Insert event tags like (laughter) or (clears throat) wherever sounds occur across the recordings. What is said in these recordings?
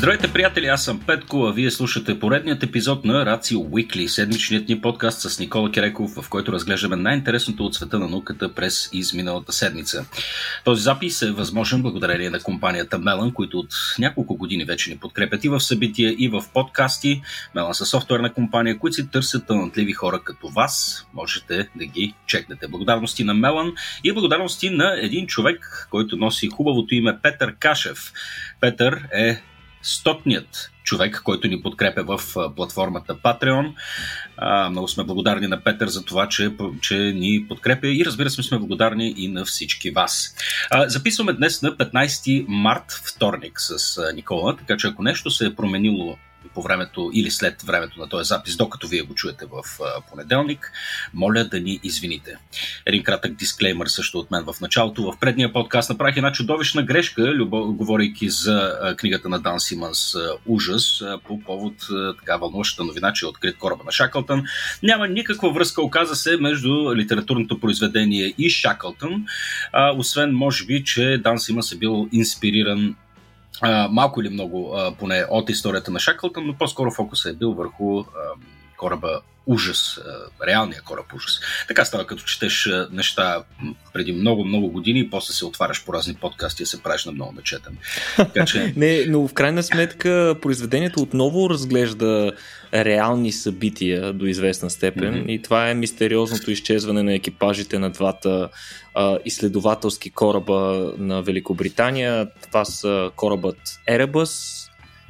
Здравейте, приятели! Аз съм Петко, а вие слушате поредният епизод на Рацио Уикли, седмичният ни подкаст с Никола Киреков, в който разглеждаме най-интересното от света на науката през изминалата седмица. Този запис е възможен благодарение на компанията Мелан, които от няколко години вече ни подкрепят и в събития, и в подкасти. Мелан са софтуерна компания, които си търсят талантливи хора като вас. Можете да ги чекнете. Благодарности на Мелан и благодарности на един човек, който носи хубавото име Петър Кашев. Петър е стотният човек, който ни подкрепя в платформата Patreon. много сме благодарни на Петър за това, че, че ни подкрепя и разбира се сме благодарни и на всички вас. записваме днес на 15 март, вторник с Никола, така че ако нещо се е променило по времето или след времето на този запис, докато вие го чуете в понеделник, моля да ни извините. Един кратък дисклеймер също от мен в началото. В предния подкаст направих една чудовищна грешка, любо, говорейки за книгата на Дан Симънс Ужас, по повод така вълнуващата новина, че е открит кораба на Шаклтън. Няма никаква връзка, оказа се, между литературното произведение и Шаклтън, освен може би, че Дан Симънс е бил инспириран малко или много поне от историята на Шаклтън, но по-скоро фокусът е бил върху кораба ужас, реалния кораб ужас. Така става, като четеш неща преди много-много години и после се отваряш по разни подкасти и се правиш на много начетен. Така, че... (laughs) Не, но в крайна сметка произведението отново разглежда реални събития до известна степен mm-hmm. и това е мистериозното изчезване на екипажите на двата а, изследователски кораба на Великобритания. Това са корабът Еребъс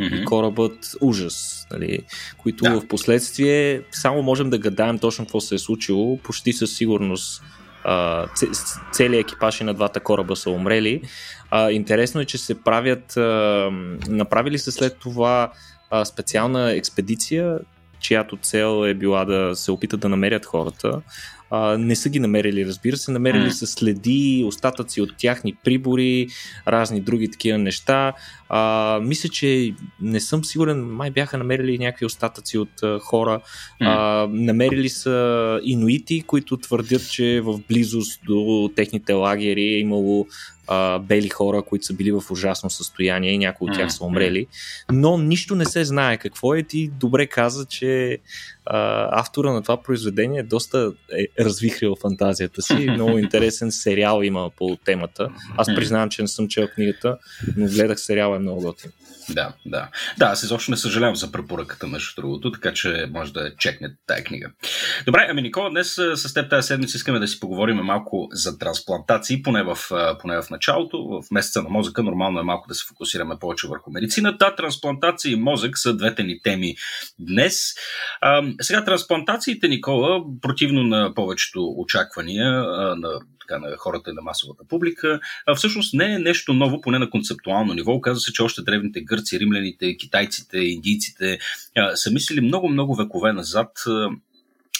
mm-hmm. и корабът Ужас, нали, които да. в последствие само можем да гадаем точно какво се е случило. Почти със сигурност целият екипаж и на двата кораба са умрели. А, интересно е, че се правят, а, направили се след това а, специална експедиция, чиято цел е била да се опитат да намерят хората. А, не са ги намерили, разбира се. Намерили mm. са следи, остатъци от тяхни прибори, разни други такива неща. А, мисля, че не съм сигурен, май бяха намерили някакви остатъци от а, хора. А, намерили са инуити, които твърдят, че в близост до техните лагери е имало а, бели хора, които са били в ужасно състояние и някои от тях са умрели. Но нищо не се знае какво е. Ти добре каза, че а, автора на това произведение доста е развихрил фантазията си. (laughs) Много интересен сериал има по темата. Аз признавам, че не съм чел книгата, но гледах сериала е много готин. Да, да. Да, аз изобщо не съжалявам за препоръката, между другото, така че може да чекнете тая книга. Добре, ами Никола, днес с теб тази седмица искаме да си поговорим малко за трансплантации, поне в, поне в началото. В месеца на мозъка нормално е малко да се фокусираме повече върху медицината. Трансплантации и мозък са двете ни теми днес. А, сега, трансплантациите, Никола, противно на повечето очаквания на така, на хората и на масовата публика, а всъщност не е нещо ново, поне на концептуално ниво. Оказва се, че още древните гърци, римляните, китайците, индийците а, са мислили много-много векове назад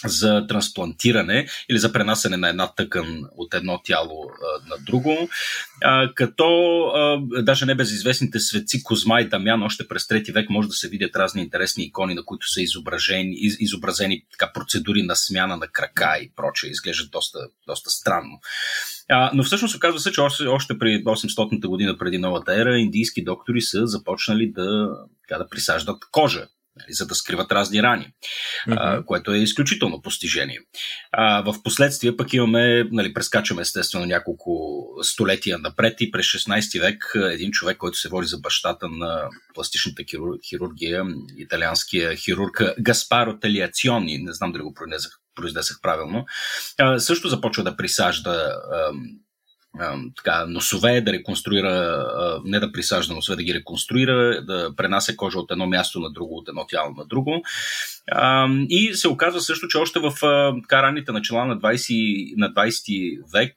за трансплантиране или за пренасене на една тъкан от едно тяло а, на друго, а, като а, даже не безизвестните светци Козма и Дамян още през трети век може да се видят разни интересни икони, на които са изображени, из, изобразени така, процедури на смяна на крака и прочее. Изглеждат доста, доста странно. А, но всъщност оказва се, че още, още при 800-та година преди новата ера индийски доктори са започнали да, така, да присаждат кожа нали, за да скриват разни рани, mm-hmm. а, което е изключително постижение. А, в последствие пък имаме, нали, прескачаме естествено няколко столетия напред и през 16 век един човек, който се води за бащата на пластичната хирургия, италианския хирург Гаспаро Талиациони, не знам дали го произнесах, произнесах правилно, а, също започва да присажда а, така, носове, да реконструира, не да присажда носове, да ги реконструира, да пренася кожа от едно място на друго, от едно тяло на друго. И се оказва също, че още в така, ранните начала на 20, на 20 век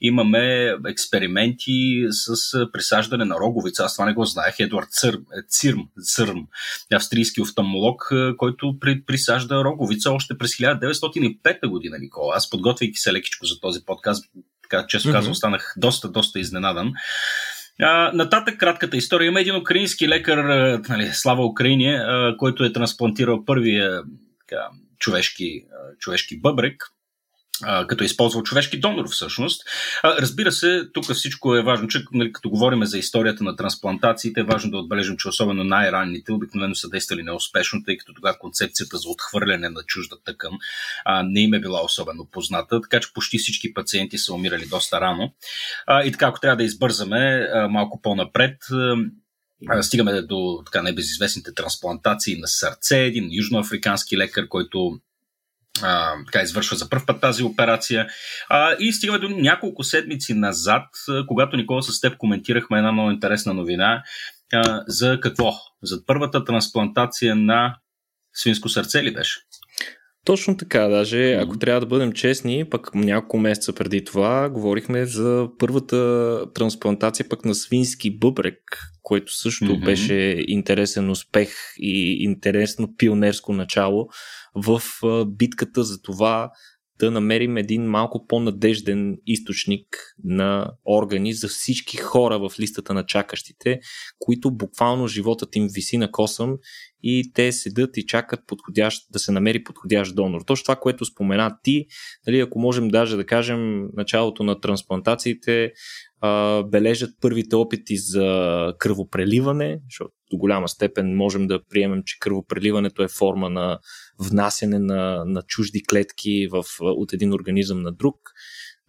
имаме експерименти с присаждане на роговица. Аз това не го знаех. Едуард Църм, Цирм, Църм австрийски офталмолог, който при, присажда роговица още през 1905 година, Никола. Аз подготвяйки се лекичко за този подкаст, така често mm-hmm. казвам, останах доста, доста изненадан. А, нататък кратката история. Има един украински лекар, нали, слава Украине, а, който е трансплантирал първия така, човешки, а, човешки бъбрек като е използвал човешки донор всъщност. Разбира се, тук всичко е важно, че нали, като говорим за историята на трансплантациите, е важно да отбележим, че особено най-ранните обикновено са действали неуспешно, тъй като тогава концепцията за отхвърляне на чужда тъкан а, не им е била особено позната, така че почти всички пациенти са умирали доста рано. А, и така, ако трябва да избързаме а, малко по-напред, стигаме до така небезизвестните трансплантации на сърце, един южноафрикански лекар, който а, така извършва за първ път тази операция. А, и стигаме до няколко седмици назад, когато Никола с теб коментирахме една много интересна новина. А, за какво? За първата трансплантация на свинско сърце ли беше? Точно така, даже ако трябва да бъдем честни, пък няколко месеца преди това говорихме за първата трансплантация пък на свински бъбрек, който също mm-hmm. беше интересен успех и интересно пионерско начало в битката за това да намерим един малко по-надежден източник на органи за всички хора в листата на чакащите, които буквално животът им виси на косъм и те седат и чакат подходящ, да се намери подходящ донор. Точно това, което спомена ти, нали, ако можем даже да кажем началото на трансплантациите, а, бележат първите опити за кръвопреливане, защото до голяма степен можем да приемем, че кръвопреливането е форма на внасяне на, на чужди клетки в, от един организъм на друг.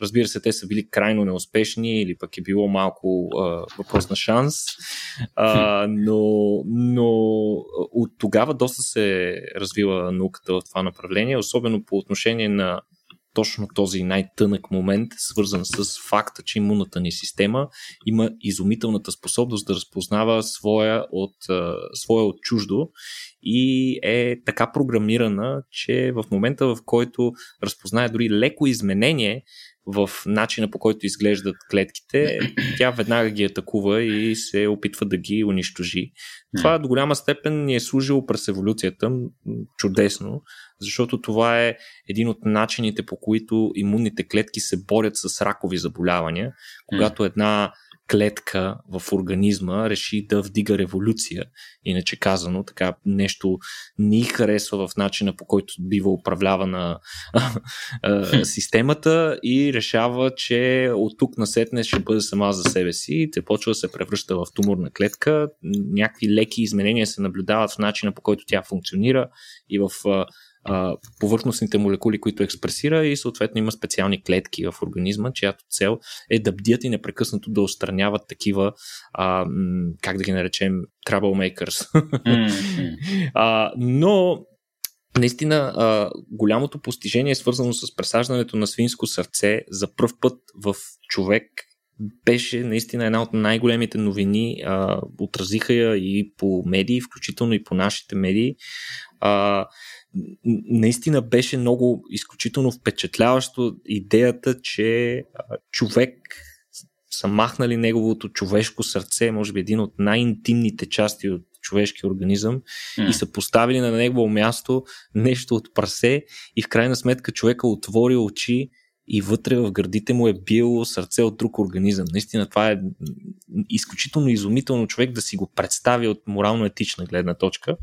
Разбира се, те са били крайно неуспешни или пък е било малко а, въпрос на шанс, а, но, но от тогава доста се развива науката в това направление, особено по отношение на точно този най-тънък момент, свързан с факта, че имунната ни система има изумителната способност да разпознава своя от, своя от чуждо и е така програмирана, че в момента в който разпознае дори леко изменение в начина по който изглеждат клетките, (clears throat) тя веднага ги атакува и се опитва да ги унищожи. Това до голяма степен ни е служило през еволюцията чудесно, защото това е един от начините по които имунните клетки се борят с ракови заболявания, когато една клетка в организма реши да вдига революция. Иначе казано, така нещо ни харесва в начина по който бива управлявана системата и решава, че от тук насетне ще бъде сама за себе си и те почва да се превръща в туморна клетка. Някакви леки изменения се наблюдават в начина по който тя функционира и в а, повърхностните молекули, които експресира и съответно има специални клетки в организма, чиято цел е да бдят и непрекъснато да устраняват такива, а, как да ги наречем, troublemakers. (laughs) Mm-hmm. а, но Наистина, а, голямото постижение е свързано с пресаждането на свинско сърце за първ път в човек беше наистина една от най-големите новини. А, отразиха я и по медии, включително и по нашите медии. А, наистина беше много изключително впечатляващо идеята, че човек са махнали неговото човешко сърце, може би един от най-интимните части от човешкия организъм mm. и са поставили на негово място нещо от прасе и в крайна сметка човека отвори очи и вътре в гърдите му е бил сърце от друг организъм. Наистина това е изключително изумително човек да си го представи от морално-етична гледна точка.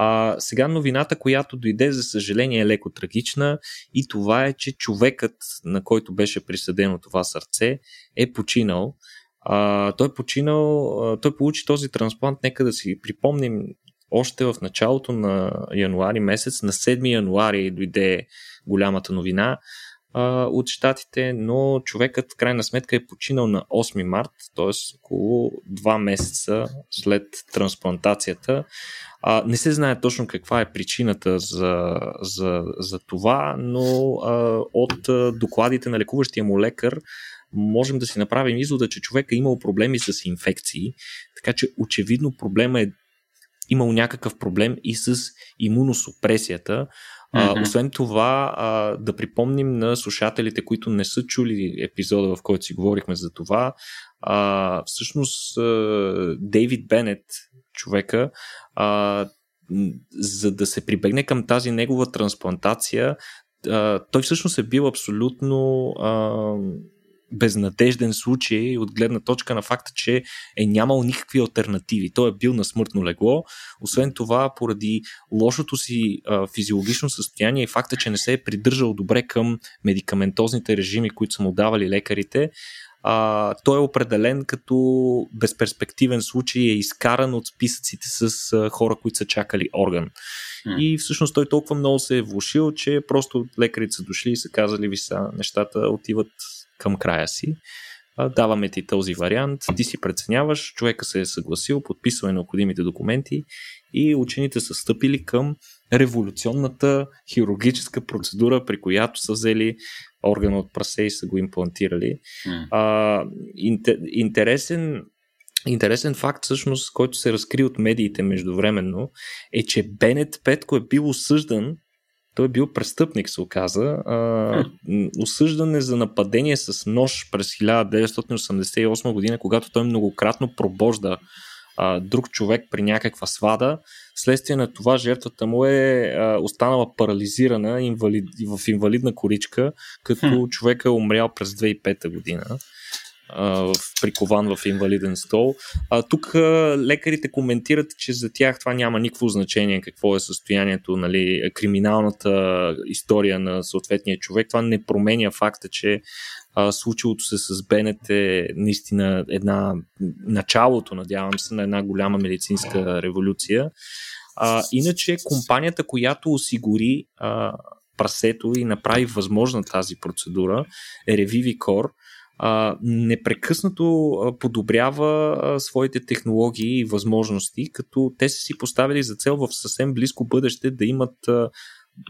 А, сега новината, която дойде, за съжаление, е леко трагична и това е, че човекът, на който беше присъдено това сърце, е починал. А, той е починал, а, той получи този трансплант, нека да си припомним, още в началото на януари месец, на 7 януари дойде голямата новина от щатите, но човекът в крайна сметка е починал на 8 март, т.е. около 2 месеца след трансплантацията. А, не се знае точно каква е причината за, за, за това, но а, от докладите на лекуващия му лекар можем да си направим извода, че човек е имал проблеми с инфекции, така че очевидно проблема е имал някакъв проблем и с имуносупресията. А, освен това, а, да припомним на слушателите, които не са чули епизода, в който си говорихме за това, а, всъщност а, Дейвид Бенет, човека, а, за да се прибегне към тази негова трансплантация, а, той всъщност е бил абсолютно а, безнадежден случай от гледна точка на факта, че е нямал никакви альтернативи. Той е бил на смъртно легло. Освен това, поради лошото си а, физиологично състояние и факта, че не се е придържал добре към медикаментозните режими, които са му давали лекарите, а, той е определен като безперспективен случай, е изкаран от списъците с а, хора, които са чакали орган. Mm. И всъщност той толкова много се е влушил, че просто лекарите са дошли и са казали ви са, нещата отиват към края си. Даваме ти този вариант, ти си преценяваш, човека се е съгласил, подписва необходимите документи и учените са стъпили към революционната хирургическа процедура, при която са взели органа от прасе и са го имплантирали. Mm. А, интересен, интересен факт, всъщност, който се разкри от медиите междувременно, е, че Бенет Петко е бил осъждан той е бил престъпник, се оказа. А, осъждан е за нападение с нож през 1988 година, когато той многократно пробожда а, друг човек при някаква свада. Следствие на това жертвата му е а, останала парализирана инвалид, в инвалидна коричка, като хм. човека е умрял през 2005 година прикован в инвалиден стол. А, тук а, лекарите коментират, че за тях това няма никакво значение какво е състоянието, нали, криминалната история на съответния човек. Това не променя факта, че а, случилото се с Бенет е наистина една началото, надявам се, на една голяма медицинска революция. А, иначе компанията, която осигури а, прасето и направи възможна тази процедура е Revivicor, непрекъснато подобрява своите технологии и възможности, като те са си поставили за цел в съвсем близко бъдеще да имат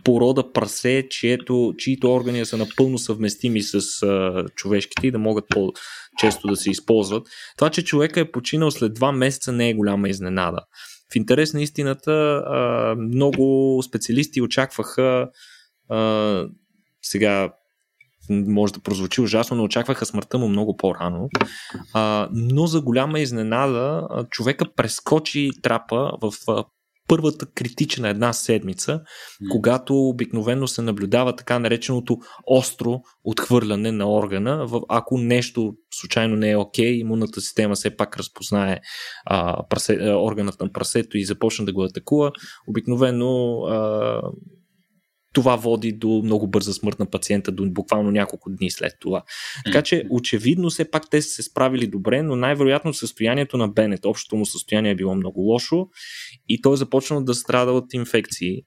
порода прасе, чието, чието органи са напълно съвместими с а, човешките и да могат по-често да се използват. Това, че човека е починал след два месеца не е голяма изненада. В интерес на истината, а, много специалисти очакваха а, сега може да прозвучи ужасно, но очакваха смъртта му много по-рано. А, но за голяма изненада, човека прескочи трапа в първата критична една седмица, mm. когато обикновено се наблюдава така нареченото остро отхвърляне на органа. Ако нещо случайно не е окей, okay, имунната система все пак разпознае а, прасе, органът на прасето и започне да го атакува, обикновено а, това води до много бърза смърт на пациента, до буквално няколко дни след това. Така че, очевидно, все пак те са се справили добре, но най-вероятно състоянието на Бенет, общото му състояние е било много лошо и той е започнал да страда от инфекции.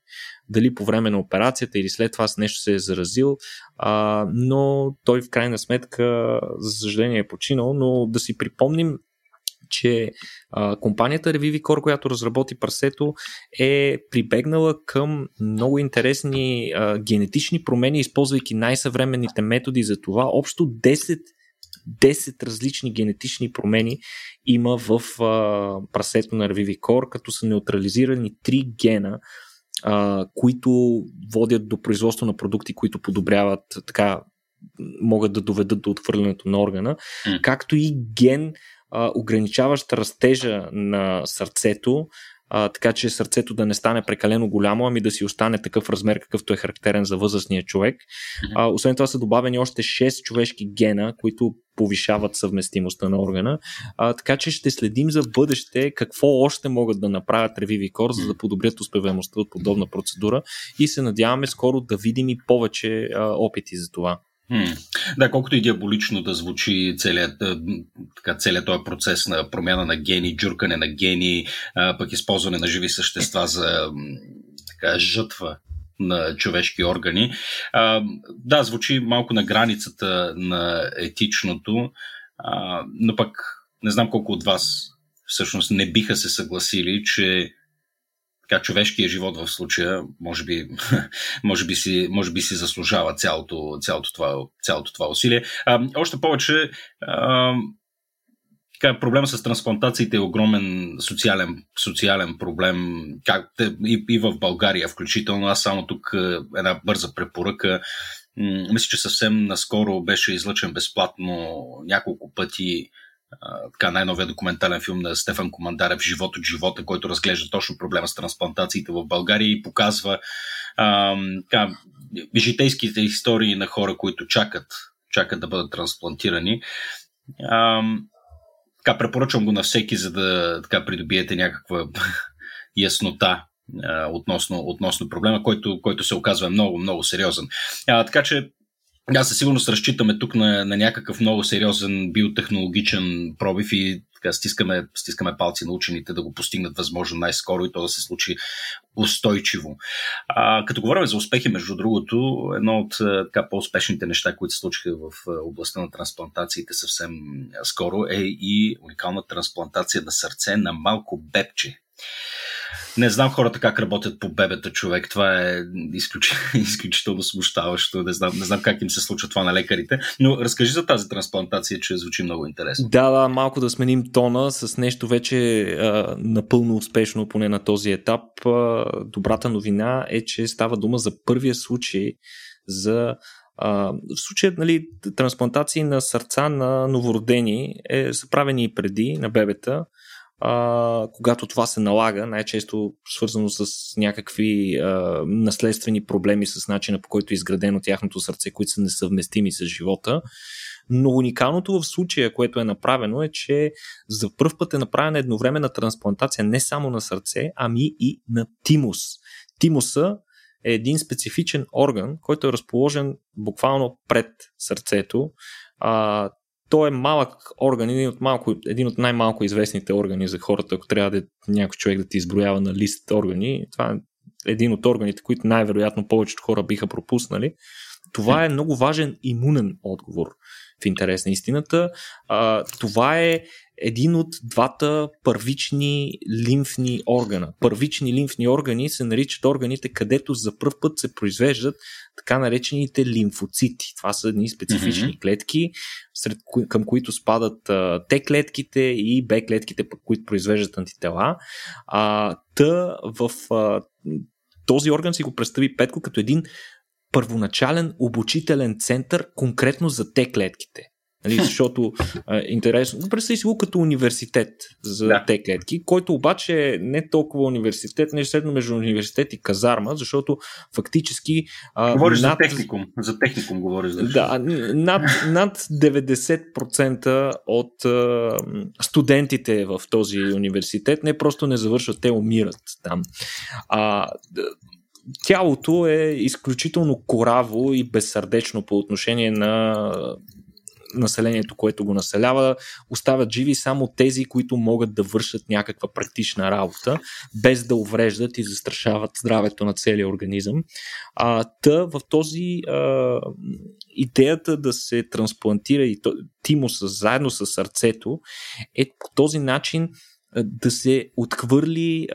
Дали по време на операцията или след това с нещо се е заразил, а, но той в крайна сметка, за съжаление, е починал. Но да си припомним, че а, компанията Revivicor, която разработи парсето, е прибегнала към много интересни а, генетични промени, използвайки най-съвременните методи за това. Общо 10 10 различни генетични промени има в а, прасето на Revivicor, като са неутрализирани 3 гена, а, които водят до производство на продукти, които подобряват така могат да доведат до отвърлянето на органа, mm. както и ген, а, ограничаващ растежа на сърцето, а, така че сърцето да не стане прекалено голямо, ами да си остане такъв размер, какъвто е характерен за възрастния човек. А, освен това са добавени още 6 човешки гена, които повишават съвместимостта на органа. А, така че ще следим за бъдеще какво още могат да направят Revivicor, за да подобрят успеваемостта от подобна процедура и се надяваме скоро да видим и повече а, опити за това. Да, колкото и диаболично да звучи целият, така, целият този процес на промяна на гени, джуркане на гени, пък използване на живи същества за така, жътва на човешки органи. А, да, звучи малко на границата на етичното, а, но пък не знам колко от вас всъщност не биха се съгласили, че така, човешкия живот в случая може би, (laughs) може би, си, може би си заслужава цялото, цялото, това, цялото това усилие. А, още повече, а, така, проблема с трансплантациите е огромен социален, социален проблем как, и, и в България включително. Аз само тук една бърза препоръка. Мисля, че съвсем наскоро беше излъчен безплатно няколко пъти така най-новия документален филм на Стефан Командарев Живот от живота, който разглежда точно проблема с трансплантациите в България и показва а, така, житейските истории на хора, които чакат чакат да бъдат трансплантирани. А, така, препоръчвам го на всеки, за да така, придобиете някаква (laughs) яснота относно, относно проблема, който, който се оказва много, много сериозен. А, така че аз със сигурност разчитаме тук на, на някакъв много сериозен биотехнологичен пробив и така, стискаме, стискаме палци на учените да го постигнат възможно най-скоро и то да се случи устойчиво. А, като говорим за успехи, между другото, едно от така, по-успешните неща, които се случиха в областта на трансплантациите съвсем скоро е и уникална трансплантация на сърце на малко бебче. Не знам хората как работят по бебета човек. Това е изключ... (laughs) изключително смущаващо. Не знам, не знам как им се случва това на лекарите. Но разкажи за тази трансплантация, че звучи много интересно. Да, да, малко да сменим тона с нещо вече а, напълно успешно, поне на този етап. А, добрата новина е, че става дума за първия случай за в случая нали, трансплантации на сърца на новородени е, са правени и преди на бебета а, когато това се налага, най-често свързано с някакви а, наследствени проблеми с начина по който е изградено тяхното сърце, които са несъвместими с живота. Но уникалното в случая, което е направено е, че за първ път е направена едновременна трансплантация не само на сърце, ами и на тимус. Тимуса е един специфичен орган, който е разположен буквално пред сърцето. А, той е малък орган, един от, малко, един от най-малко известните органи за хората, ако трябва да някой човек да ти изброява на лист органи. Това е един от органите, които най-вероятно повечето хора биха пропуснали. Това е много важен имунен отговор в интерес на истината. А, това е един от двата първични лимфни органа. Първични лимфни органи се наричат органите, където за първ път се произвеждат така наречените лимфоцити. Това са едни специфични mm-hmm. клетки, сред към които спадат а, Т клетките и Б клетките, които произвеждат антитела. А, та в а, този орган си го представи Петко като един първоначален обучителен център конкретно за Т клетките. Нали, защото е интересно. Представи си го като университет за да. те клетки, който обаче не е толкова университет, не е средно между университет и казарма, защото фактически. Говориш над... за техникум. За техникум говориш. Да, да над, над 90% от а, студентите в този университет не просто не завършват, те умират там. А, тялото е изключително кораво и безсърдечно по отношение на населението, което го населява, оставят живи само тези, които могат да вършат някаква практична работа, без да увреждат и застрашават здравето на целия организъм. А, та в този а, идеята да се трансплантира и тимуса заедно с сърцето е по този начин да се отхвърли,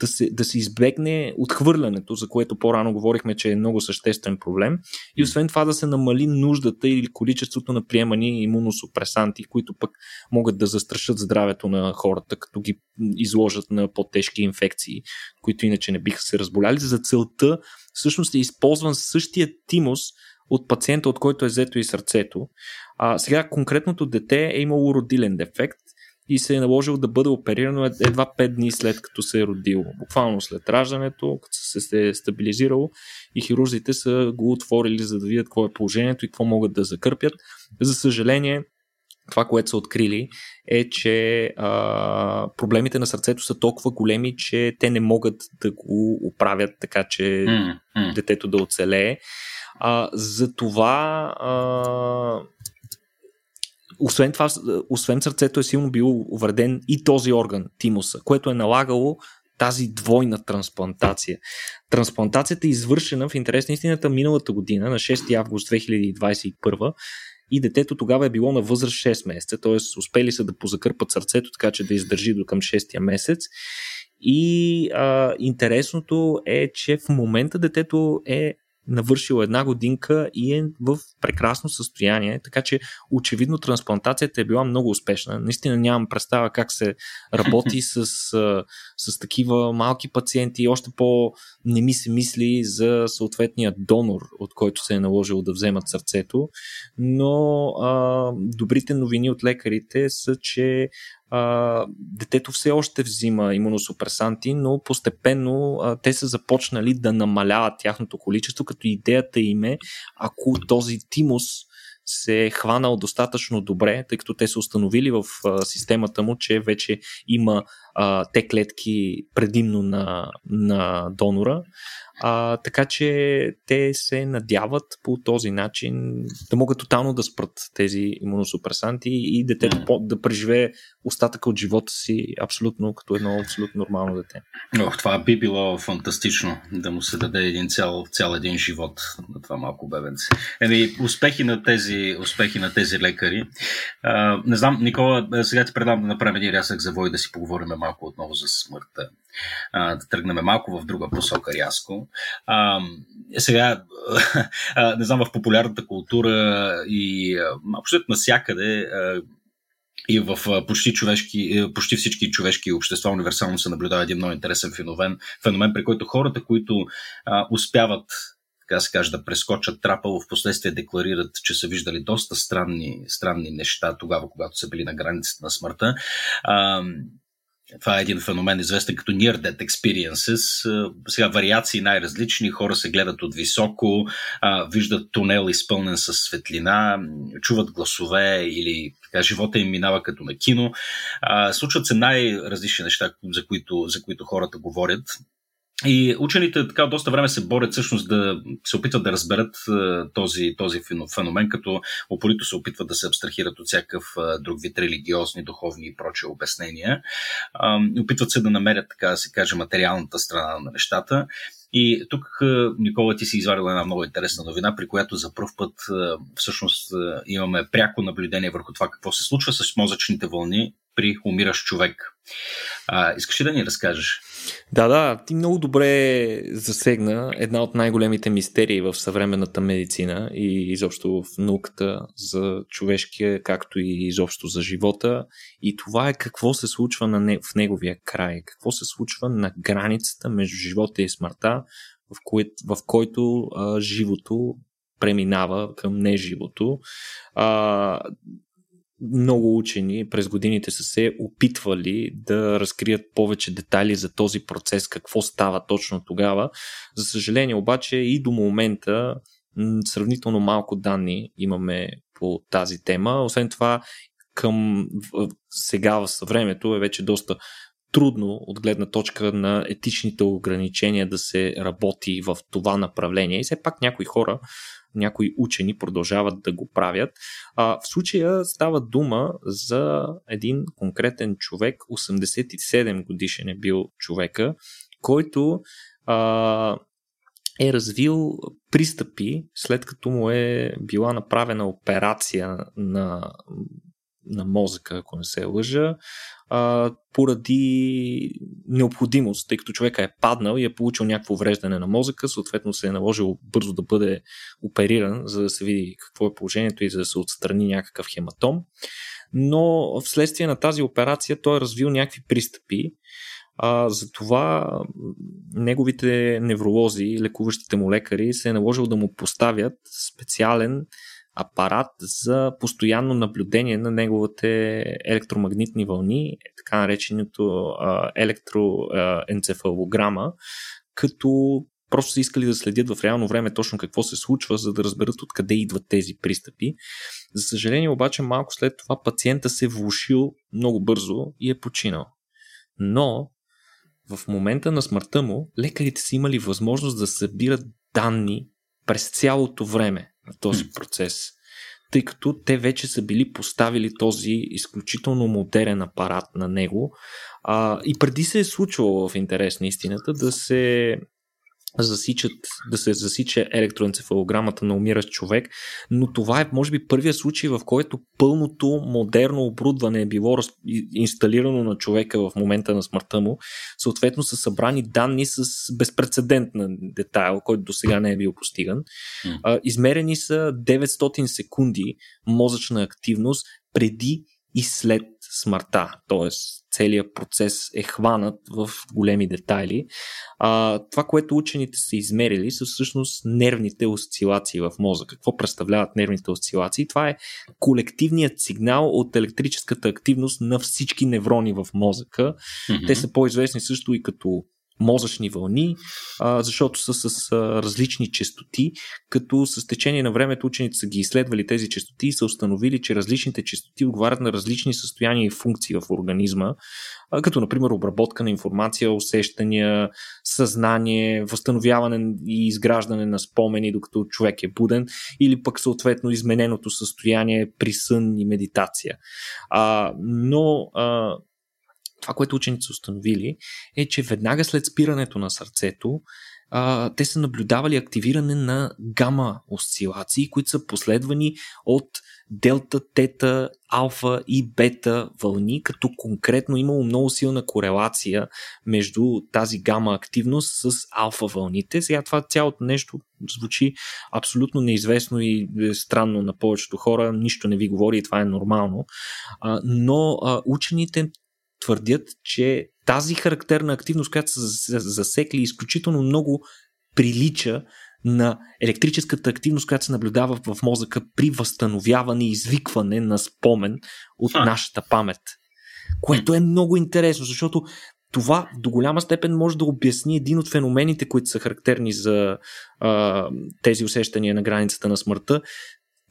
да се, да се избегне отхвърлянето, за което по-рано говорихме, че е много съществен проблем. И освен това да се намали нуждата или количеството на приемани имуносупресанти, които пък могат да застрашат здравето на хората, като ги изложат на по-тежки инфекции, които иначе не биха се разболяли. За целта всъщност е използван същия тимус от пациента, от който е взето и сърцето. А, сега конкретното дете е имало родилен дефект, и се е наложил да бъде оперирано едва 5 дни след като се е родило. Буквално след раждането, като се е стабилизирало и хирурзите са го отворили за да видят какво е положението и какво могат да закърпят. За съжаление, това, което са открили, е, че а, проблемите на сърцето са толкова големи, че те не могат да го оправят така, че mm-hmm. детето да оцелее. А, за това а, освен това, освен сърцето е силно бил увреден и този орган, тимуса, което е налагало тази двойна трансплантация. Трансплантацията е извършена в интерес на истината миналата година, на 6 август 2021 и детето тогава е било на възраст 6 месеца, т.е. успели са да позакърпат сърцето, така че да издържи до към 6 месец. И а, интересното е, че в момента детето е навършил една годинка и е в прекрасно състояние, така че очевидно трансплантацията е била много успешна. Наистина нямам представа как се работи (laughs) с, с такива малки пациенти. Още по не ми се мисли за съответния донор, от който се е наложило да вземат сърцето. Но а, добрите новини от лекарите са, че а, детето все още взима имуносупресанти, но постепенно а, те са започнали да намаляват тяхното количество, като идеята им е, ако този тимус се е хванал достатъчно добре, тъй като те са установили в а, системата му, че вече има а, те клетки предимно на, на донора. А, така че те се надяват по този начин да могат тотално да спрат тези имуносупресанти и детето mm. да преживее остатъка от живота си абсолютно като едно абсолютно нормално дете. Ох, това би било фантастично да му се даде един цял, цял един живот на това малко бебенце. Еми, успехи на тези, успехи на тези лекари. А, не знам, Никола, сега ти предам да направим един рязък за вой да си поговорим малко отново за смъртта. А, да тръгнем малко в друга посока рязко. А, сега, (laughs) а, не знам, в популярната култура и абсолютно навсякъде и в почти, човешки, е, почти всички човешки общества универсално се наблюдава един много интересен феномен, феномен при който хората, които а, успяват така се каже, да прескочат трапа, в последствие декларират, че са виждали доста странни, странни неща тогава, когато са били на границата на смъртта. А, това е един феномен, известен като Near Death Experiences. Сега вариации най-различни, хора се гледат от високо, виждат тунел изпълнен с светлина, чуват гласове или така, живота им минава като на кино. Случват се най-различни неща, за които, за които хората говорят. И учените така доста време се борят всъщност да се опитват да разберат този, този феномен, като опорито се опитват да се абстрахират от всякакъв друг вид религиозни, духовни и прочие обяснения. Опитват се да намерят, така да се каже, материалната страна на нещата. И тук, Никола, ти си извадил една много интересна новина, при която за първ път всъщност имаме пряко наблюдение върху това какво се случва с мозъчните вълни при умиращ човек. А, искаш ли да ни разкажеш? Да, да, ти много добре засегна една от най-големите мистерии в съвременната медицина и изобщо в науката за човешкия, както и изобщо за живота. И това е какво се случва на не, в неговия край, какво се случва на границата между живота и смъртта, в, кое, в който а, живото преминава към неживото. А, много учени през годините са се опитвали да разкрият повече детайли за този процес, какво става точно тогава. За съжаление обаче и до момента сравнително малко данни имаме по тази тема. Освен това, към сега в времето е вече доста трудно от гледна точка на етичните ограничения да се работи в това направление. И все пак някои хора някои учени продължават да го правят. А, в случая става дума за един конкретен човек, 87 годишен е бил човека, който а, е развил пристъпи, след като му е била направена операция на на мозъка, ако не се лъжа, а, поради необходимост, тъй като човека е паднал и е получил някакво увреждане на мозъка, съответно се е наложил бързо да бъде опериран, за да се види какво е положението и за да се отстрани някакъв хематом. Но вследствие на тази операция той е развил някакви пристъпи, а, затова неговите невролози, лекуващите му лекари, се е наложил да му поставят специален апарат за постоянно наблюдение на неговите електромагнитни вълни, така нареченото електроенцефалограма, като просто са искали да следят в реално време точно какво се случва, за да разберат откъде идват тези пристъпи. За съжаление обаче малко след това пациента се е влушил много бързо и е починал. Но в момента на смъртта му лекарите са имали възможност да събират данни през цялото време на този процес, тъй като те вече са били поставили този изключително модерен апарат на него. А, и преди се е случвало в интерес на истината да се засичат, да се засича електроенцефалограмата на умиращ човек, но това е може би първия случай, в който пълното модерно оборудване е било инсталирано на човека в момента на смъртта му. Съответно са събрани данни с безпредседентна детайл, който до сега не е бил постиган. измерени са 900 секунди мозъчна активност преди и след смъртта. Т.е. целият процес е хванат в големи детайли. А, това, което учените са измерили, са всъщност нервните осцилации в мозъка. Какво представляват нервните осцилации? Това е колективният сигнал от електрическата активност на всички неврони в мозъка. Mm-hmm. Те са по-известни също и като мозъчни вълни, защото са с различни частоти, като с течение на времето учените са ги изследвали тези частоти и са установили, че различните частоти отговарят на различни състояния и функции в организма, като например обработка на информация, усещания, съзнание, възстановяване и изграждане на спомени, докато човек е буден, или пък съответно измененото състояние при сън и медитация. Но това, което учените са установили, е, че веднага след спирането на сърцето, а, те са наблюдавали активиране на гама осцилации, които са последвани от делта, тета, алфа и бета вълни, като конкретно имало много силна корелация между тази гама активност с алфа вълните. Сега това цялото нещо звучи абсолютно неизвестно и е странно на повечето хора, нищо не ви говори и това е нормално. Но учените твърдят, че тази характерна активност, която са засекли, изключително много прилича на електрическата активност, която се наблюдава в мозъка при възстановяване и извикване на спомен от нашата памет. Което е много интересно, защото това до голяма степен може да обясни един от феномените, които са характерни за а, тези усещания на границата на смъртта,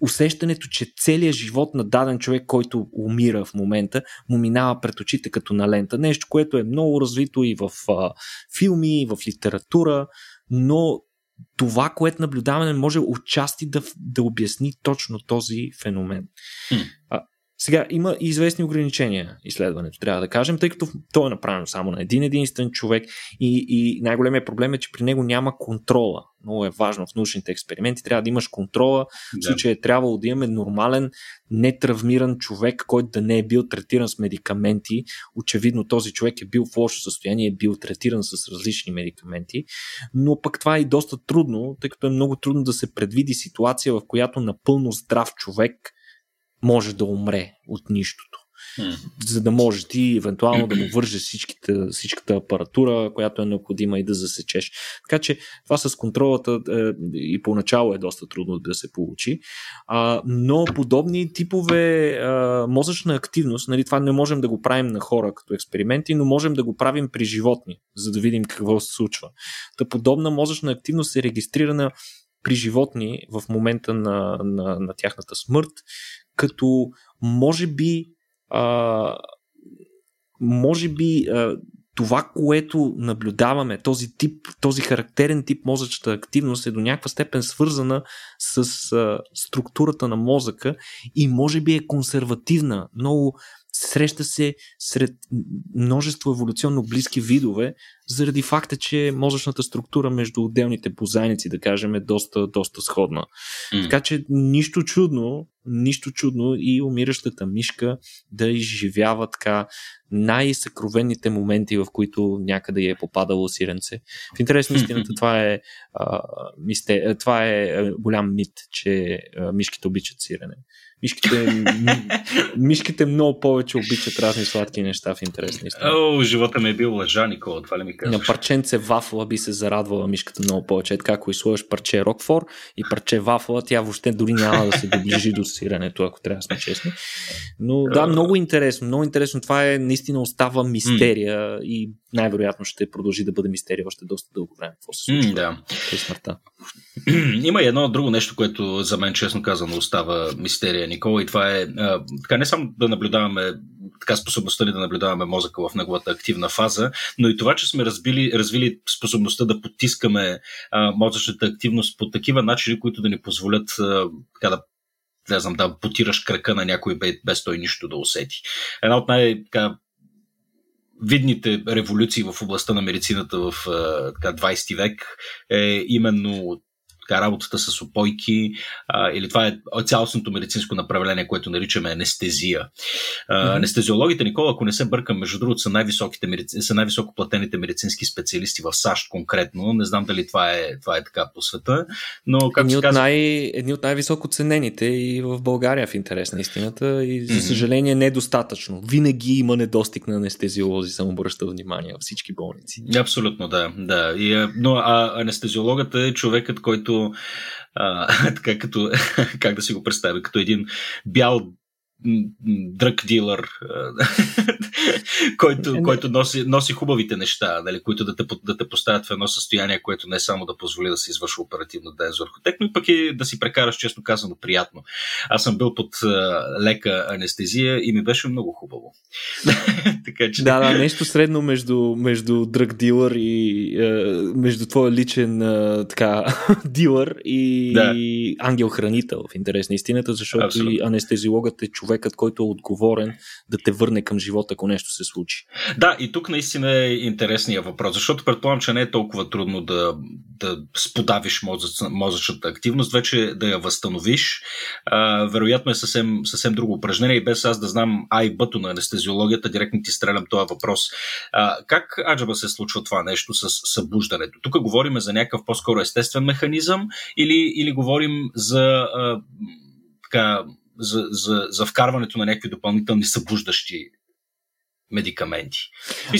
усещането, че целият живот на даден човек, който умира в момента, му минава пред очите като на лента. Нещо, което е много развито и в а, филми, и в литература, но това, което наблюдаваме, може отчасти да, да обясни точно този феномен. Mm. А, сега има и известни ограничения изследването, трябва да кажем, тъй като то е направено само на един единствен човек и, и най-големият проблем е, че при него няма контрола. Много е важно в научните експерименти, трябва да имаш контрола. В случая е трябвало да имаме нормален, нетравмиран човек, който да не е бил третиран с медикаменти. Очевидно този човек е бил в лошо състояние, е бил третиран с различни медикаменти. Но пък това е и доста трудно, тъй като е много трудно да се предвиди ситуация, в която напълно здрав човек може да умре от нищото. Mm. За да можеш ти евентуално да му вържеш всичките, всичката апаратура, която е необходима и да засечеш. Така че това с контролата е, и поначало е доста трудно да се получи. А, но подобни типове а, мозъчна активност, нали, това не можем да го правим на хора като експерименти, но можем да го правим при животни, за да видим какво се случва. Та подобна мозъчна активност е регистрирана при животни в момента на, на, на тяхната смърт като може би а, може би а, това, което наблюдаваме, този тип, този характерен тип мозъчната активност е до някаква степен свързана с а, структурата на мозъка и може би е консервативна. Много среща се сред множество еволюционно близки видове, заради факта, че мозъчната структура между отделните бозайници, да кажем, е доста, доста сходна. Mm. Така че нищо чудно, нищо чудно и умиращата мишка да изживява така най-съкровените моменти, в които някъде е попадало сиренце. В интерес на истината това е, а, мисте, това е голям мит, че а, мишките обичат сирене. Мишките, мишките много повече обичат разни сладки неща в интерес. О, живота ми е бил лъжа, Никола, това ли ми казваш? На парченце вафла би се зарадвала мишката много повече. Така, ако изслоеш парче Рокфор и парче вафла, тя въобще дори няма да се доближи до сирането, ако трябва да сме честни. Но да, много интересно. Много интересно. Това е наистина остава мистерия mm. и най-вероятно ще продължи да бъде мистерия още доста дълго време. Какво се случва? Mm, да. смъртта. (clears throat) Има и едно друго нещо, което за мен, честно казано, остава мистерия, Никола, и това е а, така не само да наблюдаваме така способността ни да наблюдаваме мозъка в неговата активна фаза, но и това, че сме разбили, развили способността да потискаме а, мозъчната активност по такива начини, които да ни позволят а, така да не знам, да потираш кръка на някой без той нищо да усети. Една от най- видните революции в областта на медицината в така, 20 век е именно така, работата с опойки, а, или това е цялостното медицинско направление, което наричаме анестезия. А. Анестезиологите, Никола, ако не се бъркам, между другото, са, най-високите, са най-високо платените медицински специалисти в САЩ конкретно. Не знам дали това е, това е така по света, но как едни, от казва... най, едни от най-високо ценените и в България в интерес на истината и за съжаление недостатъчно. Винаги има недостиг на анестезиолози, съм обръщал внимание във всички болници. Абсолютно, да. да. И, но а, анестезиологът е човекът, който а, (laughs) така като, (laughs) как да си го представя, като един бял дръг дилър, (laughs) който, който носи, носи хубавите неща, нали, които да те, да те поставят в едно състояние, което не само да позволи да се извършва оперативно дейност върху тек, но и пък и да си прекараш, честно казано, приятно. Аз съм бил под лека анестезия и ми беше много хубаво. (laughs) така, че... Да, да, нещо средно между, между дръг дилър и е, между твоя личен е, така, (laughs) дилър и да. ангел-хранител в интерес на истината, защото Абсолютно. и анестезиологът е човекът, който е отговорен да те върне към живота, ако нещо се случи. Да, и тук наистина е интересният въпрос, защото предполагам, че не е толкова трудно да, да сподавиш мозъч, мозъчната активност, вече да я възстановиш. А, вероятно е съвсем, съвсем друго упражнение и без аз да знам А и на анестезиологията, директно ти стрелям този въпрос. А, как аджаба се случва това нещо с събуждането? Тук говорим за някакъв по-скоро естествен механизъм или, или говорим за а, така, за, за, за вкарването на някакви допълнителни събуждащи медикаменти.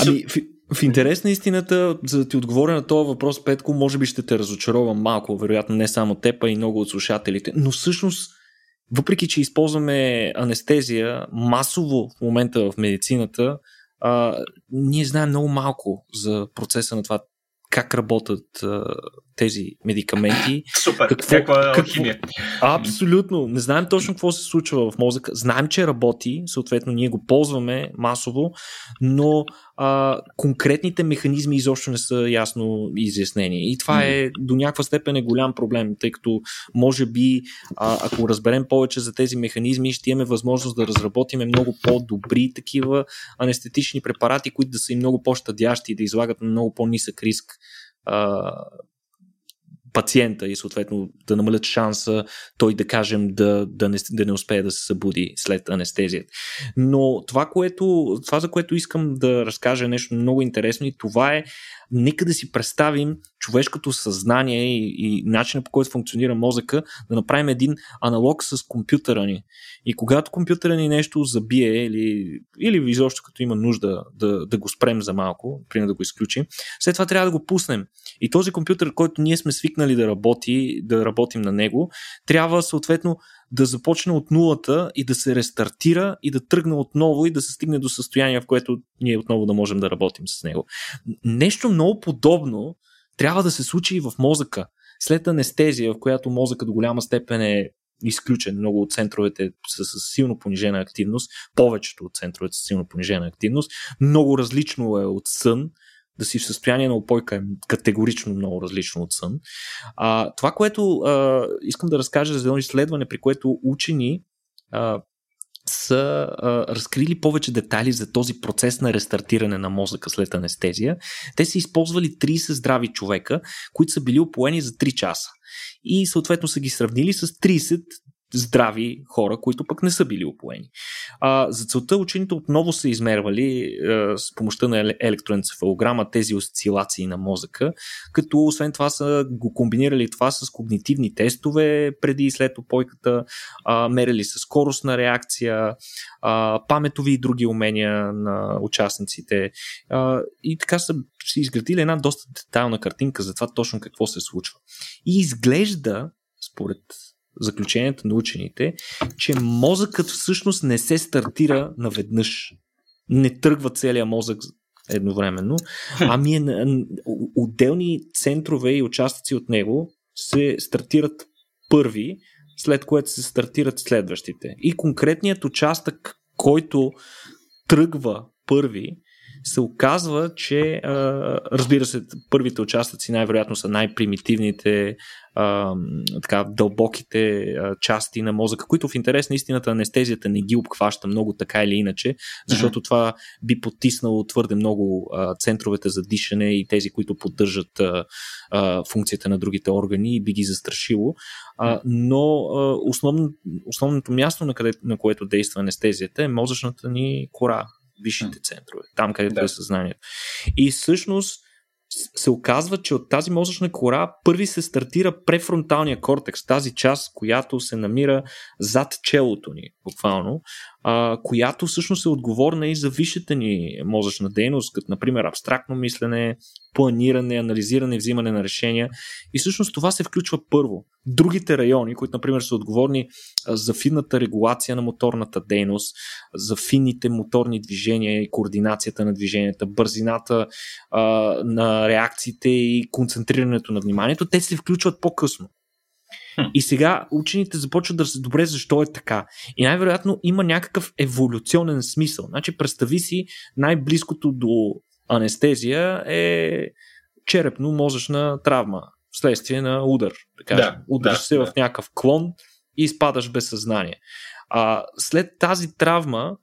Ами, в, в интерес на истината, за да ти отговоря на този въпрос, Петко, може би ще те разочаровам малко, вероятно не само теб, а и много от слушателите, но всъщност въпреки, че използваме анестезия масово в момента в медицината, а, ние знаем много малко за процеса на това как работят а, тези медикаменти. (laughs) Супер, какво, каква е алхимия. Абсолютно. Не знаем точно какво се случва в мозъка. Знаем, че работи, съответно ние го ползваме масово, но а, конкретните механизми изобщо не са ясно изяснени. И това е до някаква степен е голям проблем, тъй като може би, а, ако разберем повече за тези механизми, ще имаме възможност да разработиме много по-добри такива анестетични препарати, които да са и много по-щадящи и да излагат на много по-нисък риск пациента и съответно да намалят шанса той да кажем да, да, не, да не успее да се събуди след анестезията. Но това, което, това, за което искам да разкажа е нещо много интересно и това е нека да си представим човешкото съзнание и, и начина по който функционира мозъка, да направим един аналог с компютъра ни. И когато компютъра ни нещо забие или, или изобщо като има нужда да, да го спрем за малко, примерно да го изключим, след това трябва да го пуснем. И този компютър, който ние сме свикнали да работи, да работим на него, трябва съответно да започне от нулата и да се рестартира и да тръгне отново и да се стигне до състояние, в което ние отново да можем да работим с него. Нещо много подобно трябва да се случи и в мозъка. След анестезия, в която мозъкът до голяма степен е изключен. Много от центровете са с силно понижена активност, повечето от центровете са силно понижена активност. Много различно е от сън да си в състояние на опойка е категорично много различно от сън. А, това, което а, искам да разкажа за едно изследване, при което учени а, са а, разкрили повече детайли за този процес на рестартиране на мозъка след анестезия. Те са използвали 30 здрави човека, които са били опоени за 3 часа. И съответно са ги сравнили с 30 здрави хора, които пък не са били опоени. А, за целта учените отново са измервали а, с помощта на електроенцефалограма тези осцилации на мозъка, като освен това са го комбинирали това с когнитивни тестове преди и след опойката, а, мерили с скоростна реакция, а, паметови и други умения на участниците. А, и така са си изградили една доста детайлна картинка за това точно какво се случва. И изглежда, според заключенията на учените, че мозъкът всъщност не се стартира наведнъж. Не тръгва целият мозък едновременно, ами е, отделни центрове и участъци от него се стартират първи, след което се стартират следващите. И конкретният участък, който тръгва първи, се оказва, че разбира се, първите участъци най-вероятно са най-примитивните, така, дълбоките части на мозъка, които в интерес на истината анестезията не ги обхваща много така или иначе, защото това би потиснало твърде много центровете за дишане и тези, които поддържат функцията на другите органи и би ги застрашило. Но основно, основното място, на, къде, на което действа анестезията е мозъчната ни кора, висшите центрове, там където да. е съзнанието. И всъщност се оказва, че от тази мозъчна кора първи се стартира префронталния кортекс, тази част, която се намира зад челото ни, буквално. Която всъщност е отговорна и за висшата ни мозъчна дейност, като например абстрактно мислене, планиране, анализиране, взимане на решения. И всъщност това се включва първо. Другите райони, които например са отговорни за финната регулация на моторната дейност, за финните моторни движения и координацията на движенията, бързината а, на реакциите и концентрирането на вниманието, те се включват по-късно. И сега учените започват да се добре защо е така. И най-вероятно има някакъв еволюционен смисъл. Значи представи си най-близкото до анестезия е черепно-мозъчна травма вследствие на удар. Да кажем. Да, Удръж да, се да. в някакъв клон и изпадаш без съзнание. А, след тази травма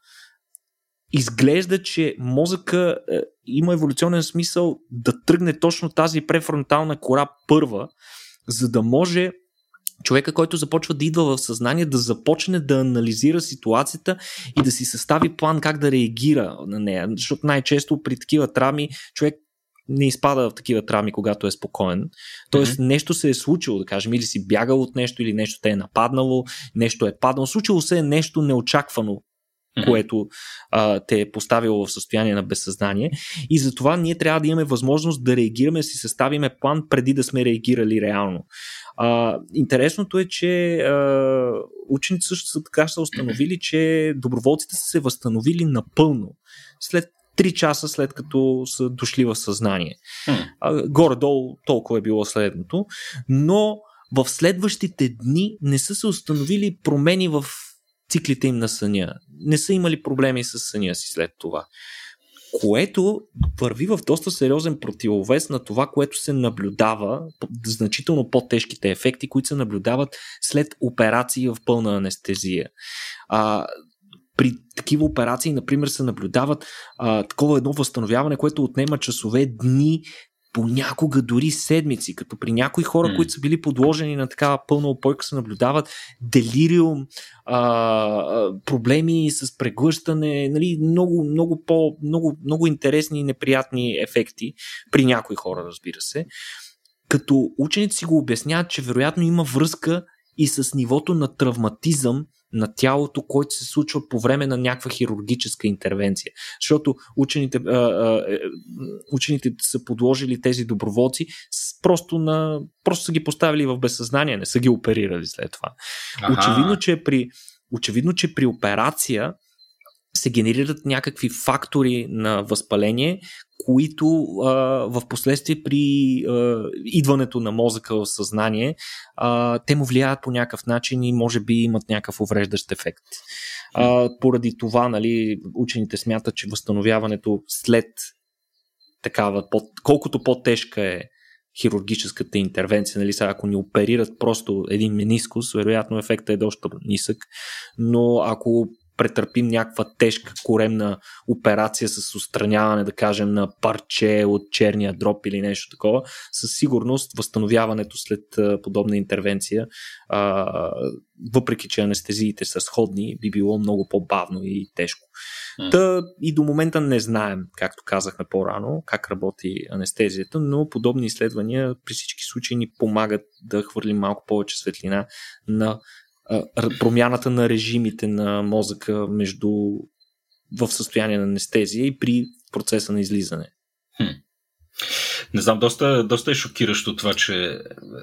изглежда, че мозъка е, има еволюционен смисъл да тръгне точно тази префронтална кора първа, за да може човека, който започва да идва в съзнание, да започне да анализира ситуацията и да си състави план как да реагира на нея. Защото най-често при такива травми човек не изпада в такива травми, когато е спокоен. Тоест mm-hmm. нещо се е случило, да кажем, или си бягал от нещо, или нещо те е нападнало, нещо е паднало. Случило се е нещо неочаквано. Което а, те е поставило в състояние на безсъзнание. И затова ние трябва да имаме възможност да реагираме, си съставиме план преди да сме реагирали реално. А, интересното е, че а, ученици също са така са установили, че доброволците са се възстановили напълно след 3 часа след като са дошли в съзнание. А, горе-долу толкова е било следното. Но в следващите дни не са се установили промени в циклите им на съня. Не са имали проблеми с съня си след това което върви в доста сериозен противовес на това, което се наблюдава, значително по-тежките ефекти, които се наблюдават след операции в пълна анестезия. А, при такива операции, например, се наблюдават а, такова едно възстановяване, което отнема часове, дни, понякога дори седмици, като при някои хора, mm. които са били подложени на такава пълна опойка, се наблюдават делириум, а, проблеми с преглъщане, нали, много, много, по, много, много интересни и неприятни ефекти при някои хора, разбира се. Като ученици си го обясняват, че вероятно има връзка и с нивото на травматизъм на тялото, който се случва по време на някаква хирургическа интервенция. Защото учените, а, а, е, учените са подложили тези доброволци просто, на, просто са ги поставили в безсъзнание, не са ги оперирали след това. Очевидно че, при, очевидно, че при операция се генерират някакви фактори на възпаление, които а, в последствие при а, идването на мозъка в съзнание, а, те му влияят по някакъв начин и може би имат някакъв увреждащ ефект. А, поради това, нали, учените смятат, че възстановяването след такава, под, колкото по-тежка е хирургическата интервенция, нали, сега ако ни оперират просто един менискус, вероятно ефектът е доста нисък, но ако претърпим някаква тежка коремна операция с устраняване, да кажем, на парче от черния дроп или нещо такова, със сигурност възстановяването след подобна интервенция, въпреки че анестезиите са сходни, би било много по-бавно и тежко. Mm. Та и до момента не знаем, както казахме по-рано, как работи анестезията, но подобни изследвания при всички случаи ни помагат да хвърлим малко повече светлина на промяната на режимите на мозъка между в състояние на анестезия и при процеса на излизане. Хм. Не знам, доста, доста е шокиращо това, че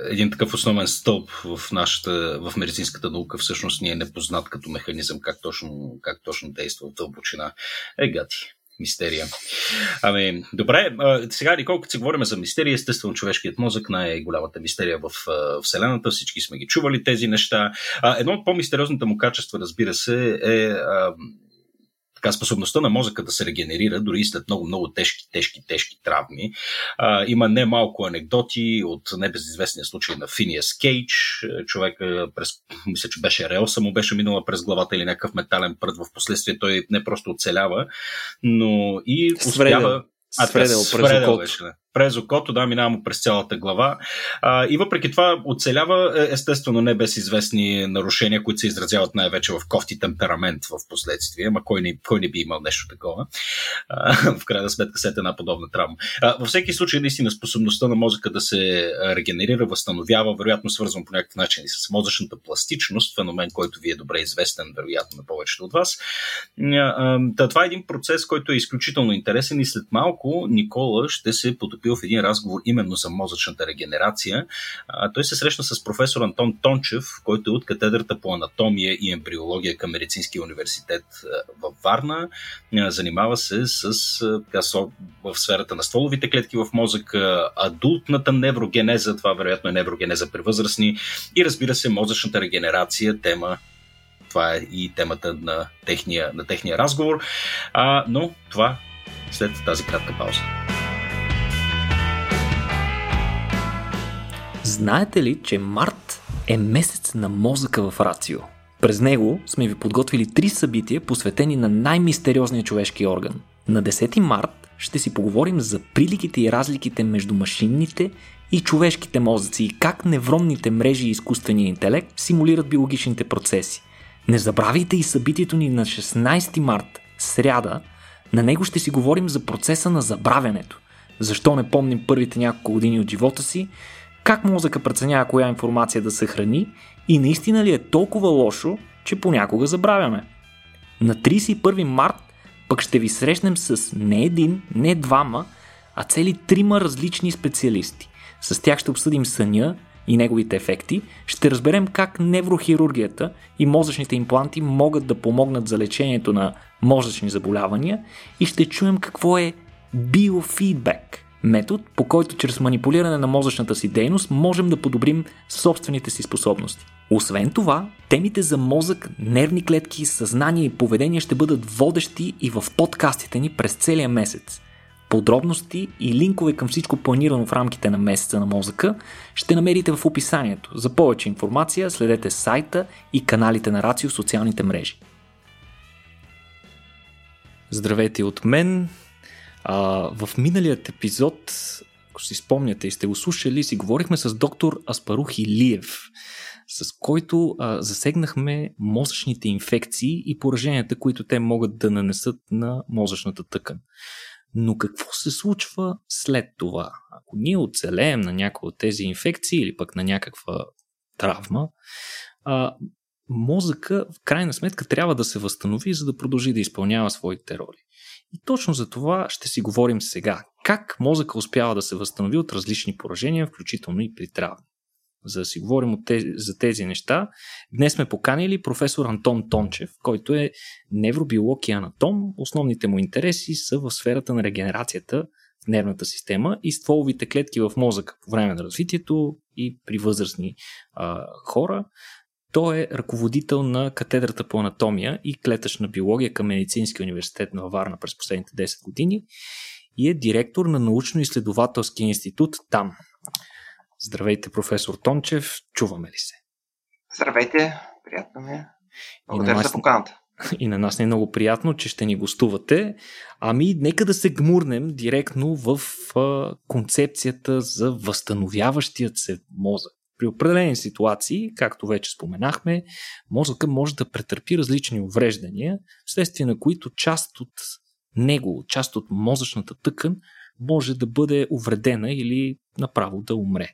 един такъв основен стълб в нашата, в медицинската наука всъщност ни е непознат като механизъм, как точно, как точно действа в дълбочина. Е, гати мистерия. Ами, добре, сега, Никол, като си говорим за мистерия, естествено човешкият мозък най-голямата мистерия в Вселената, всички сме ги чували тези неща. Едно от по-мистериозните му качества, разбира се, е така, способността на мозъка да се регенерира, дори и след много, много тежки, тежки, тежки травми. А, има немалко анекдоти от небезизвестния случай на Финиас Кейдж. Човек през, мисля, че беше Реоса му беше минала през главата или някакъв метален прът. В последствие той не просто оцелява, но и успява... А, Свредел, свредел беше, през окото, да, минава през цялата глава. А, и въпреки това оцелява, е, естествено, не без известни нарушения, които се изразяват най-вече в кофти темперамент в последствие. Ма кой не, кой не би имал нещо такова? А, (laughs) в крайна сметка, след една подобна травма. А, във всеки случай, наистина, способността на мозъка да се регенерира, възстановява, вероятно свързван по някакъв начин и с мозъчната пластичност, феномен, който ви е добре известен, вероятно, на повечето от вас. А, това е един процес, който е изключително интересен и след малко Никола ще се потопил в един разговор именно за мозъчната регенерация. Той се срещна с професор Антон Тончев, който е от катедрата по анатомия и ембриология към Медицинския университет във Варна. Занимава се с, в сферата на стволовите клетки в мозъка, адултната неврогенеза, това вероятно е неврогенеза при възрастни и разбира се мозъчната регенерация, тема това е и темата на техния, на техния разговор. А, но това след тази кратка пауза. Знаете ли, че март е месец на мозъка в Рацио? През него сме ви подготвили три събития, посветени на най-мистериозния човешки орган. На 10 март ще си поговорим за приликите и разликите между машинните и човешките мозъци и как невронните мрежи и изкуствения интелект симулират биологичните процеси. Не забравяйте и събитието ни на 16 март, сряда. На него ще си говорим за процеса на забравянето. Защо не помним първите няколко години от живота си, как мозъка преценява коя информация да съхрани и наистина ли е толкова лошо, че понякога забравяме. На 31 март пък ще ви срещнем с не един, не двама, а цели трима различни специалисти. С тях ще обсъдим съня и неговите ефекти, ще разберем как неврохирургията и мозъчните импланти могат да помогнат за лечението на мозъчни заболявания и ще чуем какво е биофидбек метод, по който чрез манипулиране на мозъчната си дейност можем да подобрим собствените си способности. Освен това, темите за мозък, нервни клетки, съзнание и поведение ще бъдат водещи и в подкастите ни през целия месец. Подробности и линкове към всичко планирано в рамките на месеца на мозъка ще намерите в описанието. За повече информация следете сайта и каналите на Рацио в социалните мрежи. Здравейте от мен. А, в миналият епизод, ако си спомняте и сте го слушали, си говорихме с доктор Аспарух Илиев, с който а, засегнахме мозъчните инфекции и пораженията, които те могат да нанесат на мозъчната тъкан. Но какво се случва след това? Ако ние оцелеем на някои от тези инфекции или пък на някаква травма, а, мозъка в крайна сметка трябва да се възстанови, за да продължи да изпълнява своите роли. И точно за това ще си говорим сега. Как мозъка успява да се възстанови от различни поражения, включително и при травми. За да си говорим тези, за тези неща, днес сме поканили професор Антон Тончев, който е невробиолог и анатом. Основните му интереси са в сферата на регенерацията в нервната система и стволовите клетки в мозъка по време на развитието и при възрастни а, хора. Той е ръководител на катедрата по анатомия и клетъчна биология към Медицинския университет на Варна през последните 10 години и е директор на научно-изследователски институт там. Здравейте, професор Тончев, чуваме ли се? Здравейте, приятно ми е. Благодаря нас... за поканата. (laughs) И на нас не е много приятно, че ще ни гостувате. Ами, нека да се гмурнем директно в а, концепцията за възстановяващият се мозък. При определени ситуации, както вече споменахме, мозъка може да претърпи различни увреждания, вследствие на които част от него, част от мозъчната тъкан може да бъде увредена или направо да умре.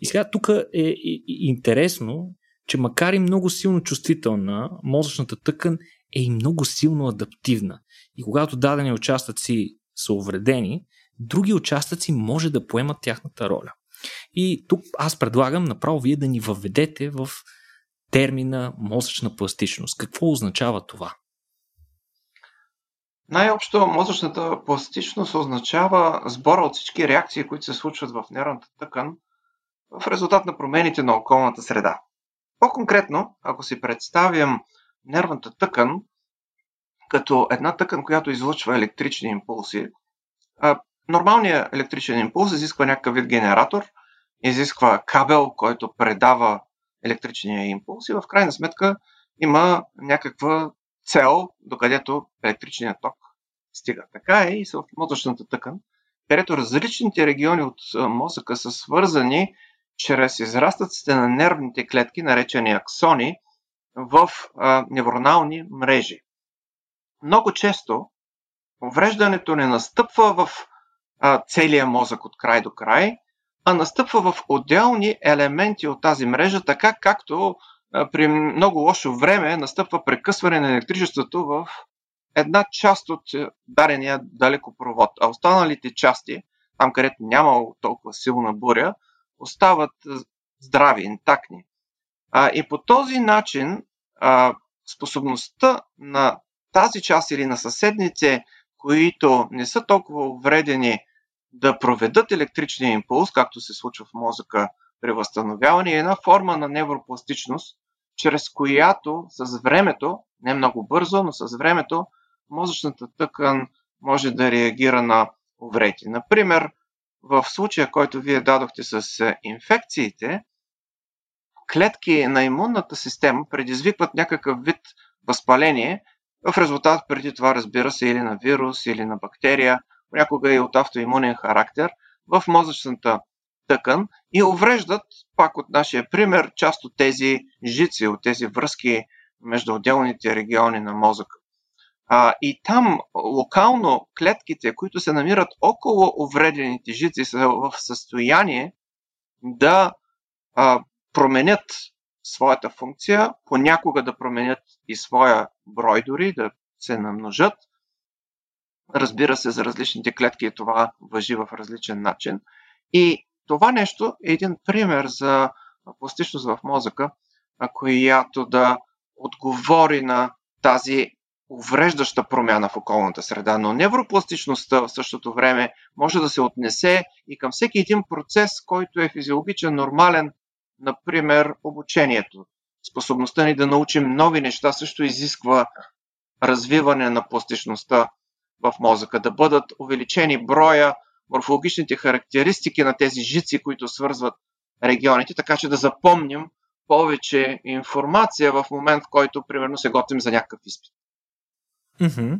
И сега тук е интересно, че макар и много силно чувствителна, мозъчната тъкан е и много силно адаптивна. И когато дадени участъци са увредени, други участъци може да поемат тяхната роля. И тук аз предлагам направо вие да ни въведете в термина мозъчна пластичност. Какво означава това? Най-общо мозъчната пластичност означава сбора от всички реакции, които се случват в нервната тъкан в резултат на промените на околната среда. По-конкретно, ако си представим нервната тъкан като една тъкан, която излъчва електрични импулси, нормалният електричен импулс изисква някакъв вид генератор, изисква кабел, който предава електричния импулс и в крайна сметка има някаква цел, докъдето електричният ток стига. Така е и в мозъчната тъкан. където различните региони от мозъка са свързани чрез израстъците на нервните клетки, наречени аксони, в а, невронални мрежи. Много често увреждането не настъпва в а, целия мозък от край до край, а настъпва в отделни елементи от тази мрежа, така както а, при много лошо време настъпва прекъсване на електричеството в една част от дарения далекопровод, а останалите части, там където няма толкова силна буря, остават здрави, интактни. А, и по този начин а, способността на тази част или на съседните, които не са толкова увредени да проведат електричния импулс, както се случва в мозъка при възстановяване, е една форма на невропластичност, чрез която с времето, не много бързо, но с времето, мозъчната тъкан може да реагира на увреди. Например, в случая, който вие дадохте с инфекциите, клетки на имунната система предизвикват някакъв вид възпаление, в резултат преди това, разбира се, или на вирус, или на бактерия, понякога и от автоимунен характер, в мозъчната тъкан и увреждат, пак от нашия пример, част от тези жици, от тези връзки между отделните региони на мозъка. А, и там локално клетките, които се намират около увредените жици, са в състояние да а, променят своята функция, понякога да променят и своя брой дори, да се намножат. Разбира се, за различните клетки това въжи в различен начин. И това нещо е един пример за пластичност в мозъка, която да отговори на тази увреждаща промяна в околната среда, но невропластичността в същото време може да се отнесе и към всеки един процес, който е физиологичен, нормален, например обучението. Способността ни да научим нови неща също изисква развиване на пластичността в мозъка, да бъдат увеличени броя, морфологичните характеристики на тези жици, които свързват регионите, така че да запомним повече информация в момент, в който, примерно, се готвим за някакъв изпит. Mm-hmm.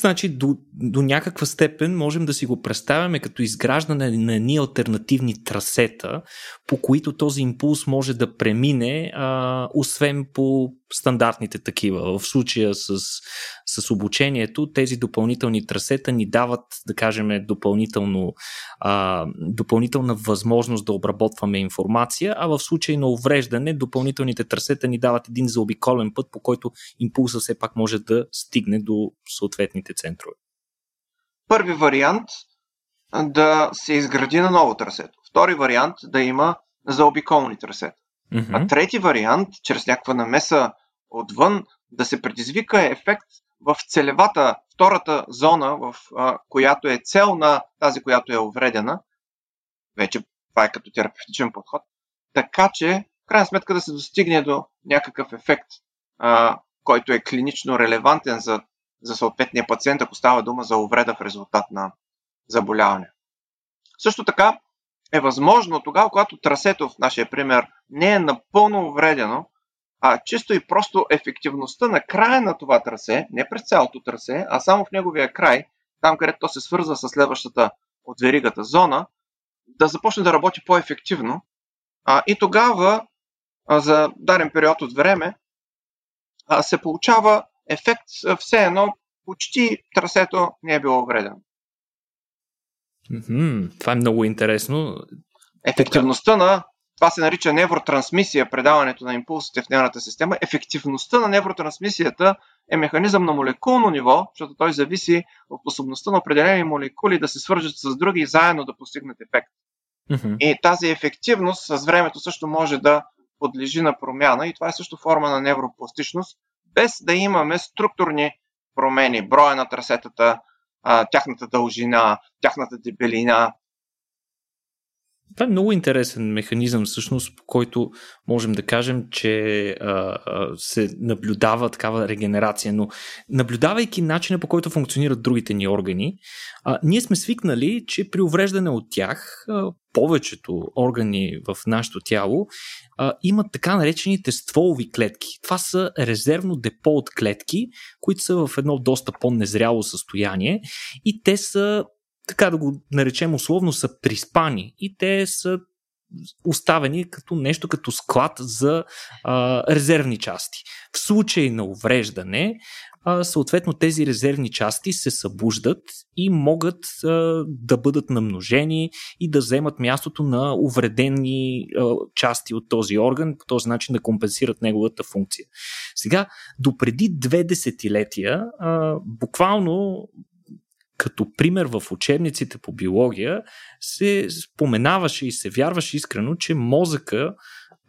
Значи до, до някаква степен можем да си го представяме като изграждане на едни альтернативни трасета, по които този импулс може да премине, а, освен по стандартните такива. В случая с, с обучението, тези допълнителни трасета ни дават, да кажем, допълнително, а, допълнителна възможност да обработваме информация, а в случай на увреждане, допълнителните трасета ни дават един заобиколен път, по който импулса все пак може да стигне до съответните центрове. Първи вариант да се изгради на ново трасето. Втори вариант да има заобиколни трасета. Mm-hmm. А трети вариант, чрез някаква намеса отвън, да се предизвика ефект в целевата, втората зона, в а, която е цел на тази, която е увредена. Вече това е като терапевтичен подход. Така че, в крайна сметка, да се достигне до някакъв ефект, а, който е клинично релевантен за, за съответния пациент, ако става дума за увреда в резултат на заболяване. Също така е възможно тогава, когато трасето в нашия пример не е напълно увредено, а чисто и просто ефективността на края на това трасе, не през цялото трасе, а само в неговия край, там където то се свързва с следващата от веригата зона, да започне да работи по-ефективно. А, и тогава, а, за даден период от време, а, се получава ефект все едно почти трасето не е било вредено. Mm-hmm. Това е много интересно. Ефективността на това се нарича невротрансмисия, предаването на импулсите в нервната система. Ефективността на невротрансмисията е механизъм на молекулно ниво, защото той зависи от способността на определени молекули да се свържат с други и заедно да постигнат ефект. Mm-hmm. И тази ефективност с времето също може да подлежи на промяна и това е също форма на невропластичност, без да имаме структурни промени, броя на трасетата, тяхната дължина, тяхната дебелина, това е много интересен механизъм, всъщност, по който можем да кажем, че а, а, се наблюдава такава регенерация. Но наблюдавайки начина по който функционират другите ни органи, а, ние сме свикнали, че при увреждане от тях, а, повечето органи в нашето тяло а, имат така наречените стволови клетки. Това са резервно депо от клетки, които са в едно доста по-незряло състояние и те са така да го наречем условно, са приспани и те са оставени като нещо като склад за а, резервни части. В случай на увреждане, а, съответно тези резервни части се събуждат и могат а, да бъдат намножени и да вземат мястото на увредени а, части от този орган, по този начин да компенсират неговата функция. Сега, допреди две десетилетия, а, буквално като пример в учебниците по биология се споменаваше и се вярваше искрено, че мозъка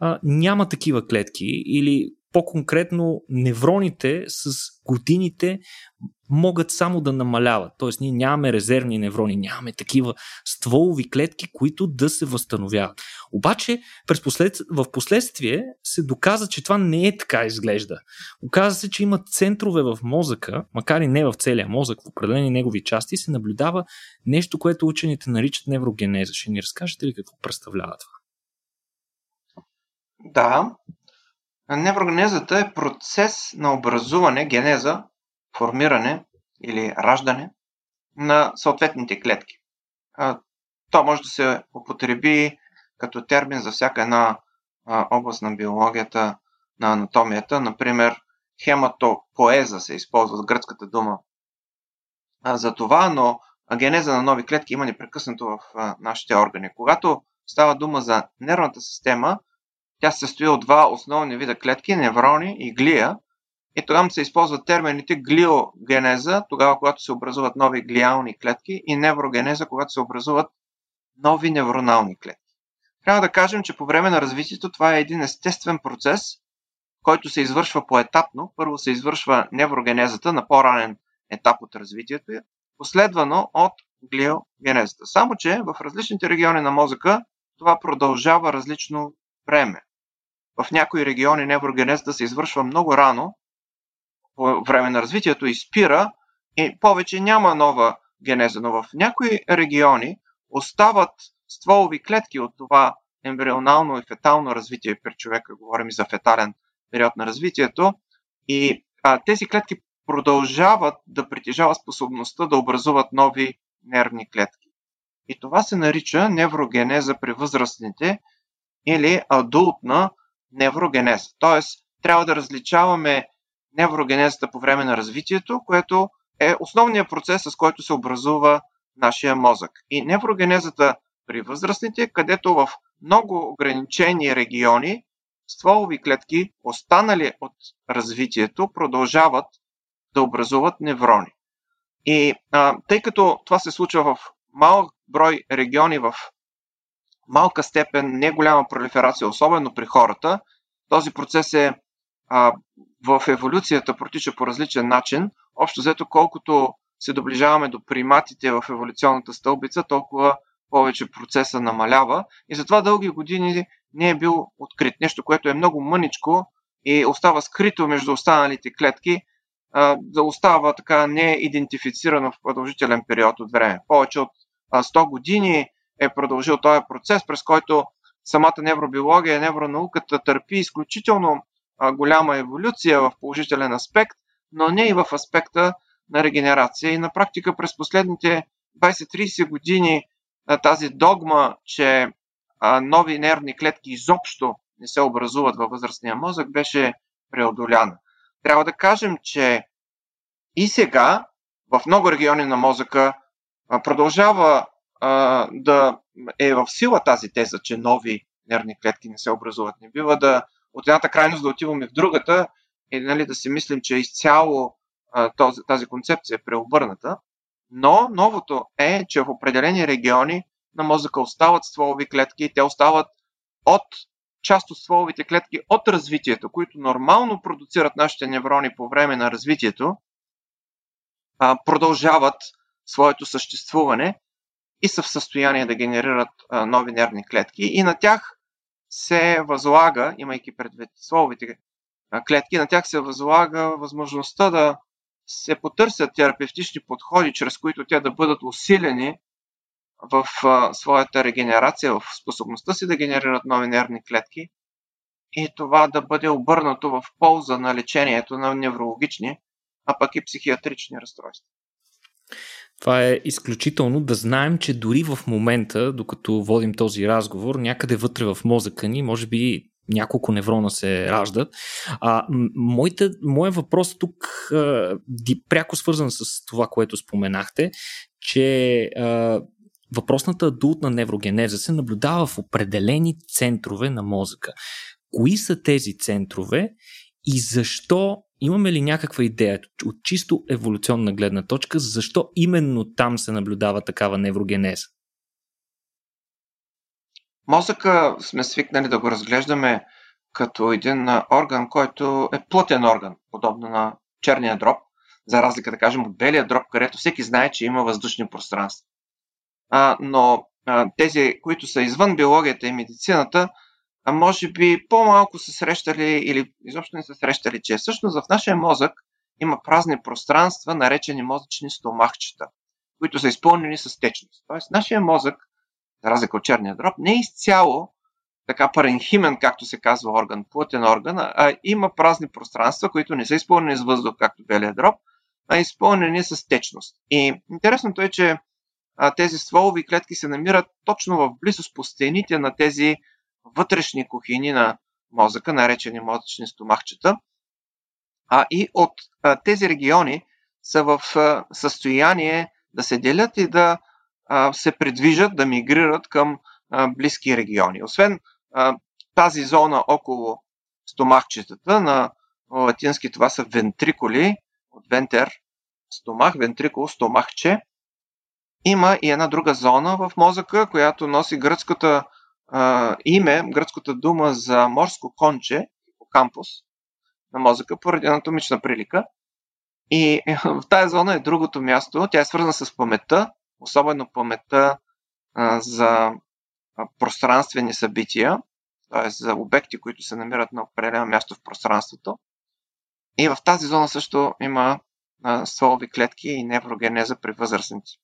а, няма такива клетки или по-конкретно невроните с годините могат само да намаляват. Тоест ние нямаме резервни неврони, нямаме такива стволови клетки, които да се възстановяват. Обаче през послед... в последствие се доказа, че това не е така изглежда. Оказва се, че има центрове в мозъка, макар и не в целия мозък, в определени негови части се наблюдава нещо, което учените наричат неврогенеза. Ще ни разкажете ли какво представлява това? Да, Неврогенезата е процес на образуване, генеза, формиране или раждане на съответните клетки. То може да се употреби като термин за всяка една област на биологията, на анатомията. Например, хематопоеза се използва с гръцката дума за това, но генеза на нови клетки има непрекъснато в нашите органи. Когато става дума за нервната система, тя се състои от два основни вида клетки, неврони и глия. И тогава се използват термините глиогенеза, тогава когато се образуват нови глиални клетки, и неврогенеза, когато се образуват нови невронални клетки. Трябва да кажем, че по време на развитието това е един естествен процес, който се извършва поетапно. Първо се извършва неврогенезата на по-ранен етап от развитието, последвано от глиогенезата. Само, че в различните региони на мозъка това продължава различно време. В някои региони неврогенезата се извършва много рано, по време на развитието и спира и повече няма нова генеза, но в някои региони остават стволови клетки от това ембрионално и фетално развитие. При човека, говорим и за фетален период на развитието, и а, тези клетки продължават да притежават способността да образуват нови нервни клетки. И това се нарича неврогенеза при възрастните или адултна неврогенеза. Тоест, трябва да различаваме неврогенезата по време на развитието, което е основният процес, с който се образува нашия мозък. И неврогенезата при възрастните, където в много ограничени региони стволови клетки, останали от развитието, продължават да образуват неврони. И а, тъй като това се случва в малък брой региони в малка степен, не голяма пролиферация, особено при хората. Този процес е а, в еволюцията протича по различен начин. Общо взето, колкото се доближаваме до приматите в еволюционната стълбица, толкова повече процеса намалява и затова дълги години не е бил открит. Нещо, което е много мъничко и остава скрито между останалите клетки, да остава така неидентифицирано в продължителен период от време. Повече от 100 години е продължил този процес, през който самата невробиология, невронауката търпи изключително голяма еволюция в положителен аспект, но не и в аспекта на регенерация. И на практика през последните 20-30 години тази догма, че нови нервни клетки изобщо не се образуват във възрастния мозък, беше преодоляна. Трябва да кажем, че и сега в много региони на мозъка продължава а, да е в сила тази теза, че нови нервни клетки не се образуват. Не бива да от едната крайност да отиваме в другата и нали, да си мислим, че изцяло а, този, тази концепция е преобърната. Но новото е, че в определени региони на мозъка остават стволови клетки и те остават от част от стволовите клетки от развитието, които нормално продуцират нашите неврони по време на развитието, продължават своето съществуване и са в състояние да генерират нови нервни клетки и на тях се възлага, имайки предвид словите клетки, на тях се възлага възможността да се потърсят терапевтични подходи, чрез които те да бъдат усилени в своята регенерация, в способността си да генерират нови нервни клетки и това да бъде обърнато в полза на лечението на неврологични, а пък и психиатрични разстройства. Това е изключително да знаем, че дори в момента, докато водим този разговор, някъде вътре в мозъка ни, може би няколко неврона се раждат. А, моите, моят въпрос тук а, пряко свързан с това, което споменахте, че а, въпросната адултна неврогенеза се наблюдава в определени центрове на мозъка. Кои са тези центрове и защо имаме ли някаква идея от чисто еволюционна гледна точка, защо именно там се наблюдава такава неврогенеза? Мозъка сме свикнали да го разглеждаме като един орган, който е плътен орган, подобно на черния дроб, за разлика да кажем от белия дроб, където всеки знае, че има въздушни пространства. А, но а, тези, които са извън биологията и медицината, а може би по-малко са срещали или изобщо не са срещали, че всъщност в нашия мозък има празни пространства, наречени мозъчни стомахчета, които са изпълнени с течност. Тоест, нашия мозък, за разлика от черния дроб, не е изцяло така паренхимен, както се казва орган, плътен орган, а има празни пространства, които не са изпълнени с въздух, както белия дроб, а изпълнени с течност. И интересното е, че тези стволови клетки се намират точно в близост по стените на тези вътрешни кухини на мозъка, наречени мозъчни стомахчета. А и от а, тези региони са в а, състояние да се делят и да а, се предвижат, да мигрират към а, близки региони. Освен а, тази зона около стомахчетата, на латински това са вентрикули, от вентер, стомах, вентрикул, стомахче, има и една друга зона в мозъка, която носи гръцката а, име, гръцката дума за морско конче, кампус на мозъка, поради анатомична прилика. И (laughs) в тази зона е другото място. Тя е свързана с паметта, особено паметта за пространствени събития, т.е. за обекти, които се намират на определено място в пространството. И в тази зона също има стволови клетки и неврогенеза при възрастници.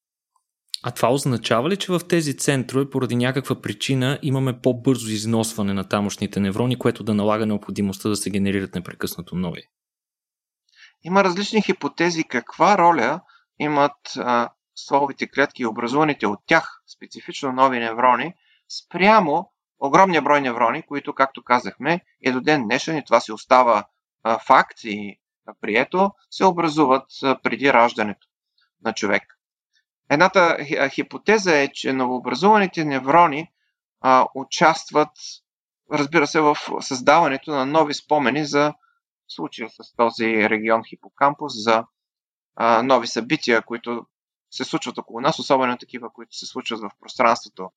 А това означава ли, че в тези центрове поради някаква причина имаме по-бързо износване на тамошните неврони, което да налага необходимостта да се генерират непрекъснато нови? Има различни хипотези каква роля имат а, стволовите клетки и образуваните от тях специфично нови неврони спрямо огромния брой неврони, които, както казахме, е до ден днешен и това си остава а, факт и прието, се образуват а, преди раждането на човек. Едната хипотеза е, че новообразуваните неврони а, участват, разбира се, в създаването на нови спомени за случая с този регион хипокампус, за а, нови събития, които се случват около нас, особено такива, които се случват в пространството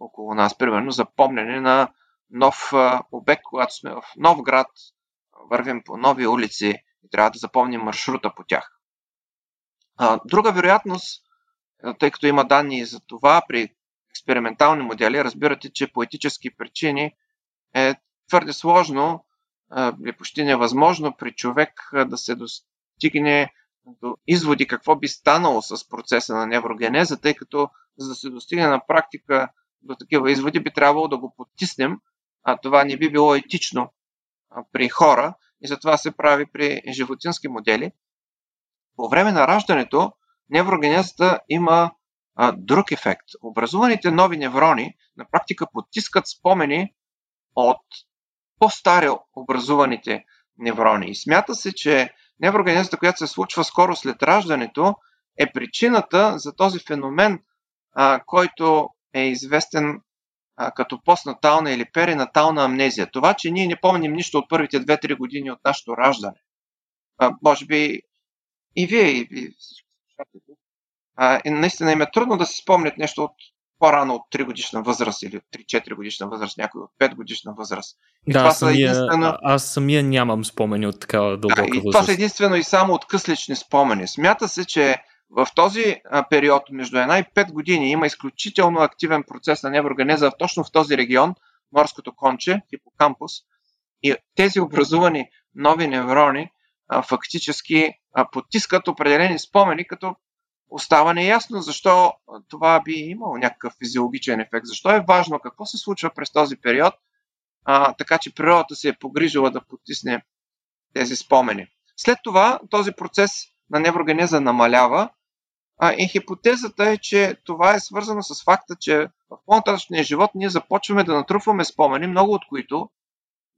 около нас. Примерно запомнене на нов а, обект, когато сме в нов град, вървим по нови улици и трябва да запомним маршрута по тях. А, друга вероятност тъй като има данни за това при експериментални модели, разбирате, че по етически причини е твърде сложно или почти невъзможно при човек да се достигне до изводи какво би станало с процеса на неврогенеза, тъй като за да се достигне на практика до такива изводи би трябвало да го потиснем, а това не би било етично при хора и затова се прави при животински модели. По време на раждането неврогенезата има а, друг ефект. Образуваните нови неврони на практика потискат спомени от по-стари образуваните неврони. И смята се, че неврогенезата, която се случва скоро след раждането, е причината за този феномен, а, който е известен а, като постнатална или перинатална амнезия. Това, че ние не помним нищо от първите 2-3 години от нашето раждане. А, може би и вие, и, всички а, и наистина им е трудно да си спомнят нещо от по-рано от 3 годишна възраст или от 3-4 годишна възраст, някой от 5 годишна възраст. И да, това самия, единствено... аз самия нямам спомени от такава дълбока да, и възраст. Това са единствено и само от къслични спомени. Смята се, че в този период между 1 и 5 години има изключително активен процес на неврогенеза точно в този регион, морското конче, хипокампус. И тези образувани нови неврони а, фактически а, потискат определени спомени, като остава неясно защо това би имало някакъв физиологичен ефект. Защо е важно какво се случва през този период, а, така че природата се е погрижила да потисне тези спомени. След това този процес на неврогенеза намалява А, и хипотезата е, че това е свързано с факта, че в по-нататъчния живот ние започваме да натрупваме спомени, много от които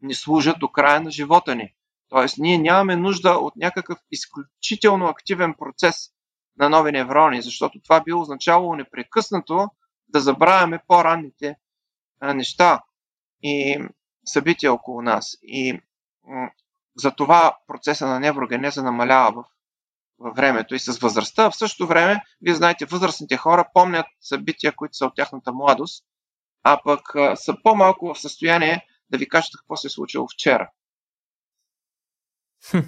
ни служат до края на живота ни. Тоест, ние нямаме нужда от някакъв изключително активен процес на нови неврони, защото това би означавало непрекъснато да забравяме по-ранните неща и събития около нас. И за това процеса на неврогенеза намалява в, във времето и с възрастта. В същото време, вие знаете, възрастните хора помнят събития, които са от тяхната младост, а пък са по-малко в състояние да ви кажат какво се е случило вчера. Хм.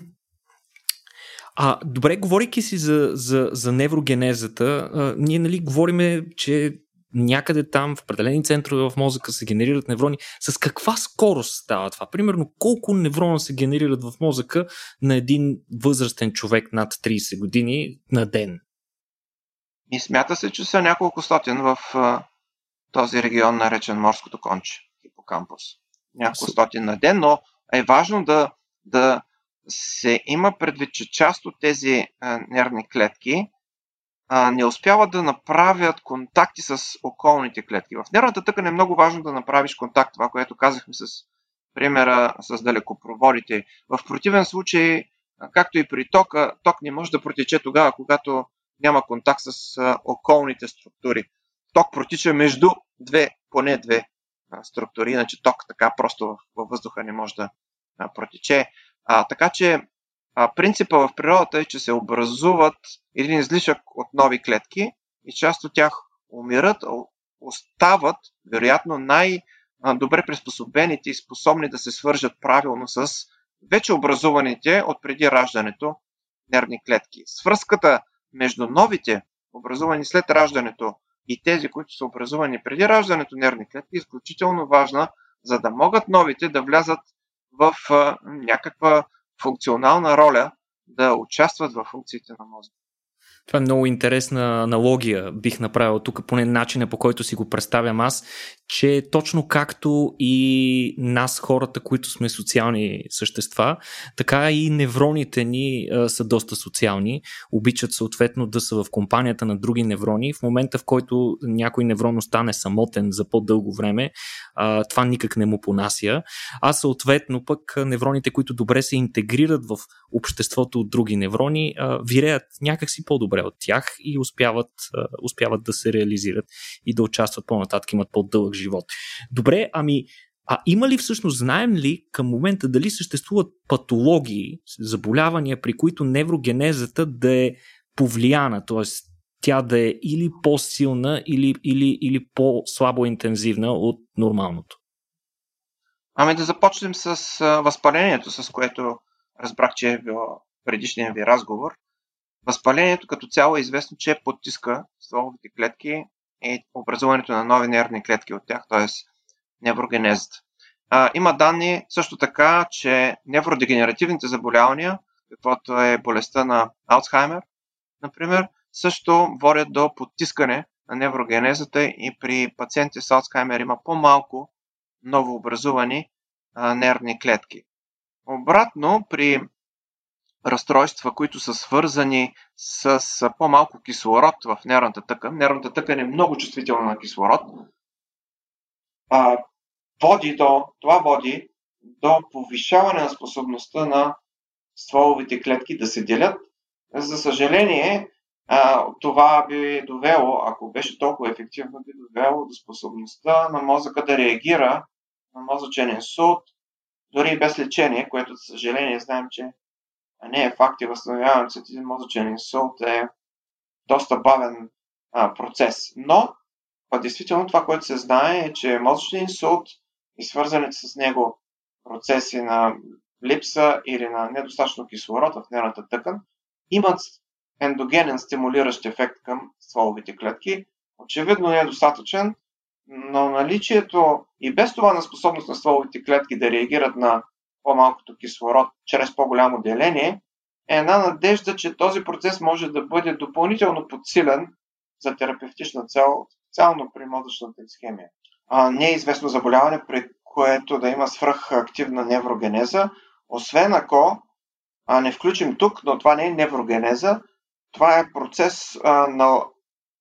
А, добре, говорейки си за, за, за неврогенезата, а, ние нали говориме, че някъде там в определени центрове в мозъка се генерират неврони. С каква скорост става това? Примерно колко неврона се генерират в мозъка на един възрастен човек над 30 години на ден? И смята се, че са няколко стотин в а, този регион, наречен Морското конче, хипокампус. Няколко стотин на ден, но е важно да, да се има предвид, че част от тези а, нервни клетки а, не успяват да направят контакти с околните клетки. В нервната тъкан е много важно да направиш контакт, това, което казахме с примера с далекопроводите. В противен случай, както и при тока, ток не може да протече тогава, когато няма контакт с а, околните структури. Ток протича между две, поне две а, структури, иначе ток така просто във въздуха не може да а, протече. А, така че а, принципа в природата е, че се образуват един излишък от нови клетки и част от тях умират, остават, вероятно, най-добре приспособените и способни да се свържат правилно с вече образуваните от преди раждането нервни клетки. Свръзката между новите, образувани след раждането, и тези, които са образувани преди раждането нервни клетки, е изключително важна, за да могат новите да влязат в някаква функционална роля да участват в функциите на мозъка. Това е много интересна аналогия, бих направил тук, поне начина по който си го представям аз, че точно както и нас, хората, които сме социални същества, така и невроните ни а, са доста социални, обичат съответно да са в компанията на други неврони. В момента, в който някой неврон остане самотен за по-дълго време, а, това никак не му понася. А съответно пък невроните, които добре се интегрират в обществото от други неврони, а, виреят някакси по-добре от тях и успяват, а, успяват да се реализират и да участват по-нататък, имат по-дълъг живот. Добре, ами а има ли всъщност, знаем ли към момента дали съществуват патологии, заболявания, при които неврогенезата да е повлияна, т.е. тя да е или по-силна, или, или, или по-слабо интензивна от нормалното? Ами да започнем с възпалението, с което разбрах, че е било предишния ви разговор. Възпалението като цяло е известно, че потиска стволовите клетки и образуването на нови нервни клетки от тях, т.е. неврогенезата. А, има данни също така, че невродегенеративните заболявания, каквото е болестта на Алцхаймер, например, също водят до потискане на неврогенезата и при пациенти с Алцхаймер има по-малко новообразувани а, нервни клетки. Обратно, при разстройства, които са свързани с по-малко кислород в нервната тъкан. Нервната тъкан е много чувствителна на кислород. А, води до, това води до повишаване на способността на стволовите клетки да се делят. За съжаление, а, това би довело, ако беше толкова ефективно, би довело до способността на мозъка да реагира на мозъчен инсулт, дори и без лечение, което, за съжаление, знаем, че не е факт и възстановяването след един мозъчен инсулт е доста бавен а, процес. Но, а, действително това, което се знае е, че мозъчен инсулт и свързаните с него процеси на липса или на недостатъчно кислород в нервната тъкан имат ендогенен стимулиращ ефект към стволовите клетки. Очевидно не е достатъчен, но наличието и без това на способност на стволовите клетки да реагират на по-малкото кислород чрез по-голямо деление, е една надежда, че този процес може да бъде допълнително подсилен за терапевтична цел, специално при мозъчната исхемия. А, не е известно заболяване, при което да има свръхактивна неврогенеза, освен ако а не включим тук, но това не е неврогенеза, това е процес а, на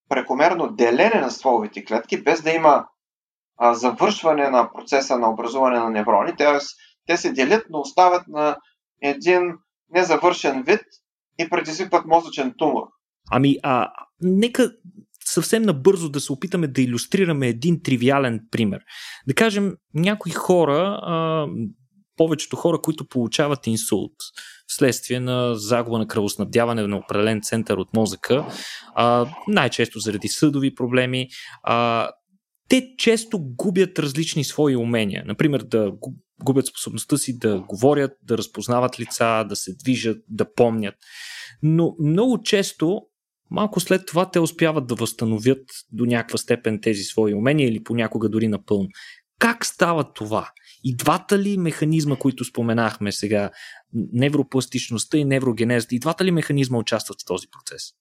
прекомерно делене на стволовите клетки, без да има а, завършване на процеса на образуване на неврони. Т.е. те се делят, но остават на един незавършен вид и предизвикват мозъчен тумор. Ами, а нека съвсем набързо да се опитаме да иллюстрираме един тривиален пример. Да кажем, някои хора, а, повечето хора, които получават инсулт вследствие на загуба на кръвоснабдяване на определен център от мозъка, а, най-често заради съдови проблеми, а, те често губят различни свои умения. Например, да губят способността си да говорят, да разпознават лица, да се движат, да помнят. Но много често, малко след това, те успяват да възстановят до някаква степен тези свои умения или понякога дори напълно. Как става това? И двата ли механизма, които споменахме сега, невропластичността и неврогенезата, и двата ли механизма участват в този процес?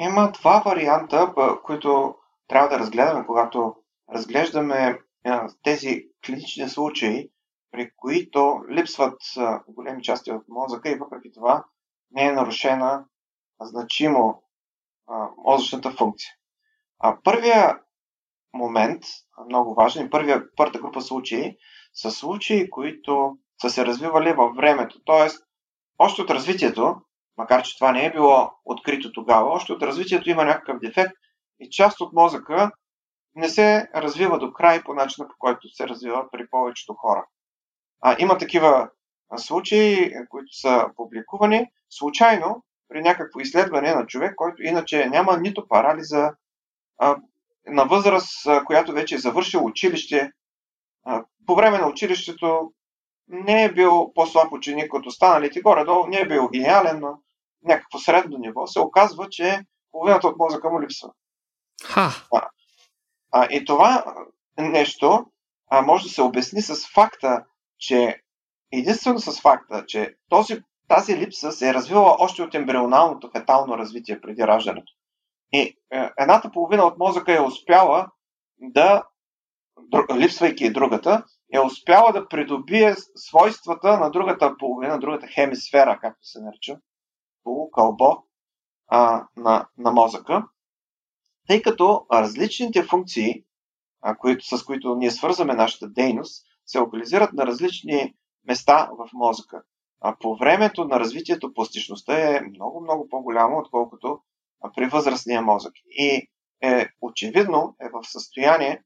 Има два варианта, които трябва да разгледаме, когато разглеждаме тези клинични случаи, при които липсват големи части от мозъка и въпреки това не е нарушена значимо мозъчната функция. А първия момент, много важен, първия, първата група случаи са случаи, които са се развивали във времето. Тоест, още от развитието, макар че това не е било открито тогава, още от развитието има някакъв дефект и част от мозъка не се развива до край по начина по който се развива при повечето хора. А, има такива случаи, които са публикувани случайно при някакво изследване на човек, който иначе няма нито парализа а, на възраст, а, която вече е завършил училище. А, по време на училището не е бил по-слаб ученик от останалите, горе-долу не е бил гениален, но някакво средно ниво, се оказва, че половината от мозъка му липсва. Ха. А, а, и това нещо а, може да се обясни с факта, че единствено с факта, че този, тази липса се е развила още от ембрионалното фетално развитие преди раждането. И е, едната половина от мозъка е успяла да, липсвайки другата, е успяла да придобие свойствата на другата половина, другата хемисфера, както се нарича, полукълбо а, на, на мозъка тъй като различните функции, които, с които ние свързваме нашата дейност, се локализират на различни места в мозъка. А по времето на развитието пластичността е много, много по-голяма, отколкото при възрастния мозък. И е очевидно е в състояние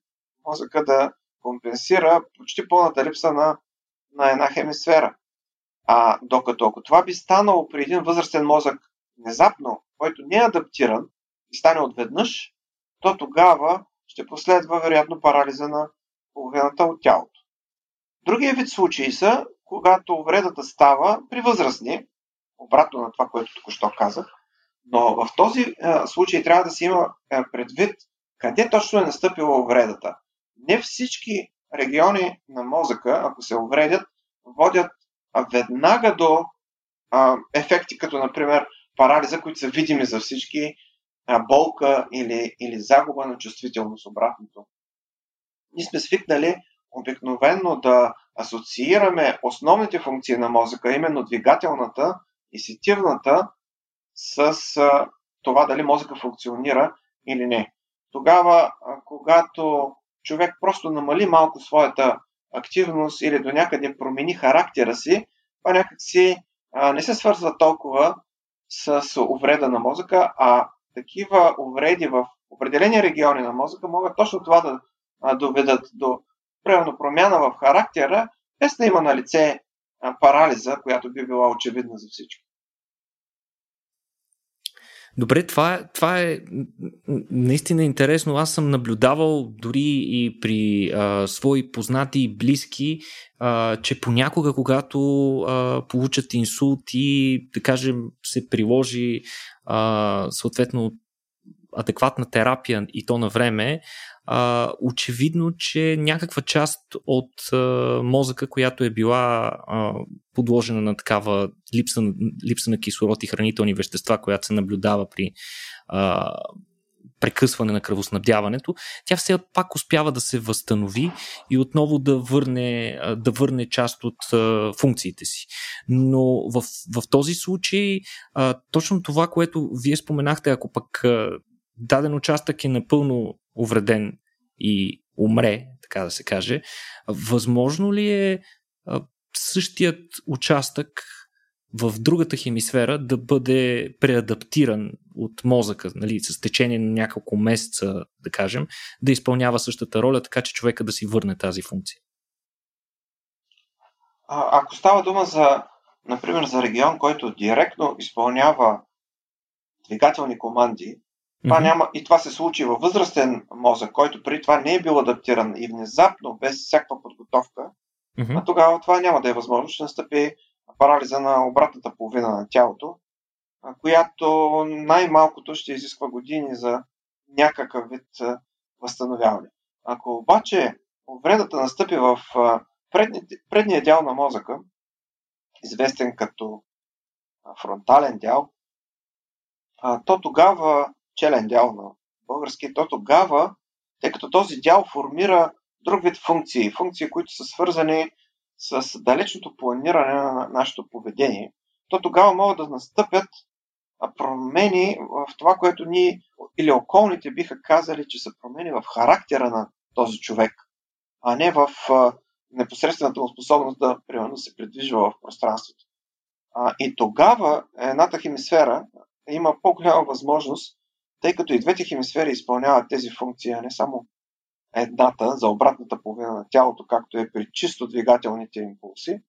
мозъка да компенсира почти пълната липса на, на една хемисфера. А докато ако това би станало при един възрастен мозък внезапно, който не е адаптиран, стане отведнъж, то тогава ще последва вероятно парализа на половината от тялото. Другия вид случаи са, когато увредата става при възрастни, обратно на това, което току-що казах, но в този е, случай трябва да се има е, предвид къде точно е настъпила увредата. Не всички региони на мозъка, ако се увредят, водят веднага до а, ефекти, като например парализа, които са видими за всички, болка или, или загуба на чувствителност обратното. Ние сме свикнали обикновенно да асоциираме основните функции на мозъка, именно двигателната и сетивната, с това дали мозъка функционира или не. Тогава, когато човек просто намали малко своята активност или до някъде промени характера си, това някакси не се свързва толкова с увреда на мозъка, а такива увреди в определени региони на мозъка могат точно това да доведат до правилно промяна в характера, без да има на лице парализа, която би била очевидна за всички. Добре, това, е, това е наистина интересно. Аз съм наблюдавал дори и при а, свои познати и близки, а, че понякога, когато а, получат инсулт и, да кажем, се приложи а, съответно адекватна терапия и то на време, очевидно, че някаква част от а, мозъка, която е била а, подложена на такава липса, липса на кислород и хранителни вещества, която се наблюдава при, а, прекъсване на кръвоснабдяването, тя все пак успява да се възстанови и отново да върне, да върне част от а, функциите си. Но в, в този случай, а, точно това, което вие споменахте, ако пък а, даден участък е напълно увреден и умре, така да се каже, възможно ли е същият участък в другата хемисфера да бъде преадаптиран от мозъка, нали, с течение на няколко месеца, да кажем, да изпълнява същата роля, така че човека да си върне тази функция. А, ако става дума за, например, за регион, който директно изпълнява двигателни команди, това mm-hmm. няма, и това се случи във възрастен мозък, който преди това не е бил адаптиран и внезапно, без всякаква подготовка, mm-hmm. а тогава това няма да е възможно. Ще настъпи парализа на обратната половина на тялото, която най-малкото ще изисква години за някакъв вид възстановяване. Ако обаче увредата настъпи в предния дял на мозъка, известен като фронтален дял, то тогава, челен дял на български, то тогава, тъй като този дял формира друг вид функции, функции, които са свързани с далечното планиране на нашето поведение, то тогава могат да настъпят промени в това, което ние или околните биха казали, че са промени в характера на този човек, а не в непосредствената му способност да, примерно, се придвижва в пространството. и тогава едната хемисфера има по-голяма възможност, тъй като и двете хемисфери изпълняват тези функции, а не само едната за обратната половина на тялото, както е при чисто двигателните импулси,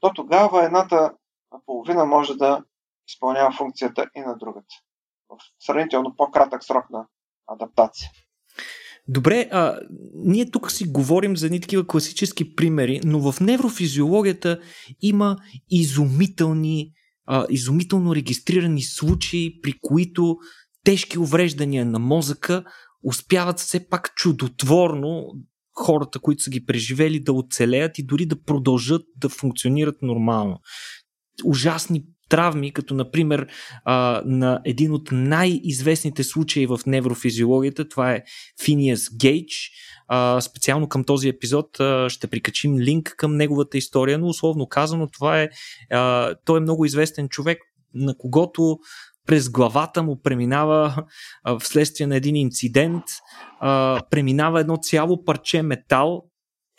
то тогава едната половина може да изпълнява функцията и на другата. В сравнително по-кратък срок на адаптация. Добре, а, ние тук си говорим за едни такива класически примери, но в неврофизиологията има изумителни, а, изумително регистрирани случаи, при които тежки увреждания на мозъка успяват все пак чудотворно хората, които са ги преживели, да оцелеят и дори да продължат да функционират нормално. Ужасни травми, като например а, на един от най-известните случаи в неврофизиологията, това е Финиас Гейдж. А, специално към този епизод а, ще прикачим линк към неговата история, но условно казано това е, а, той е много известен човек, на когото през главата му преминава а, вследствие на един инцидент, а, преминава едно цяло парче метал,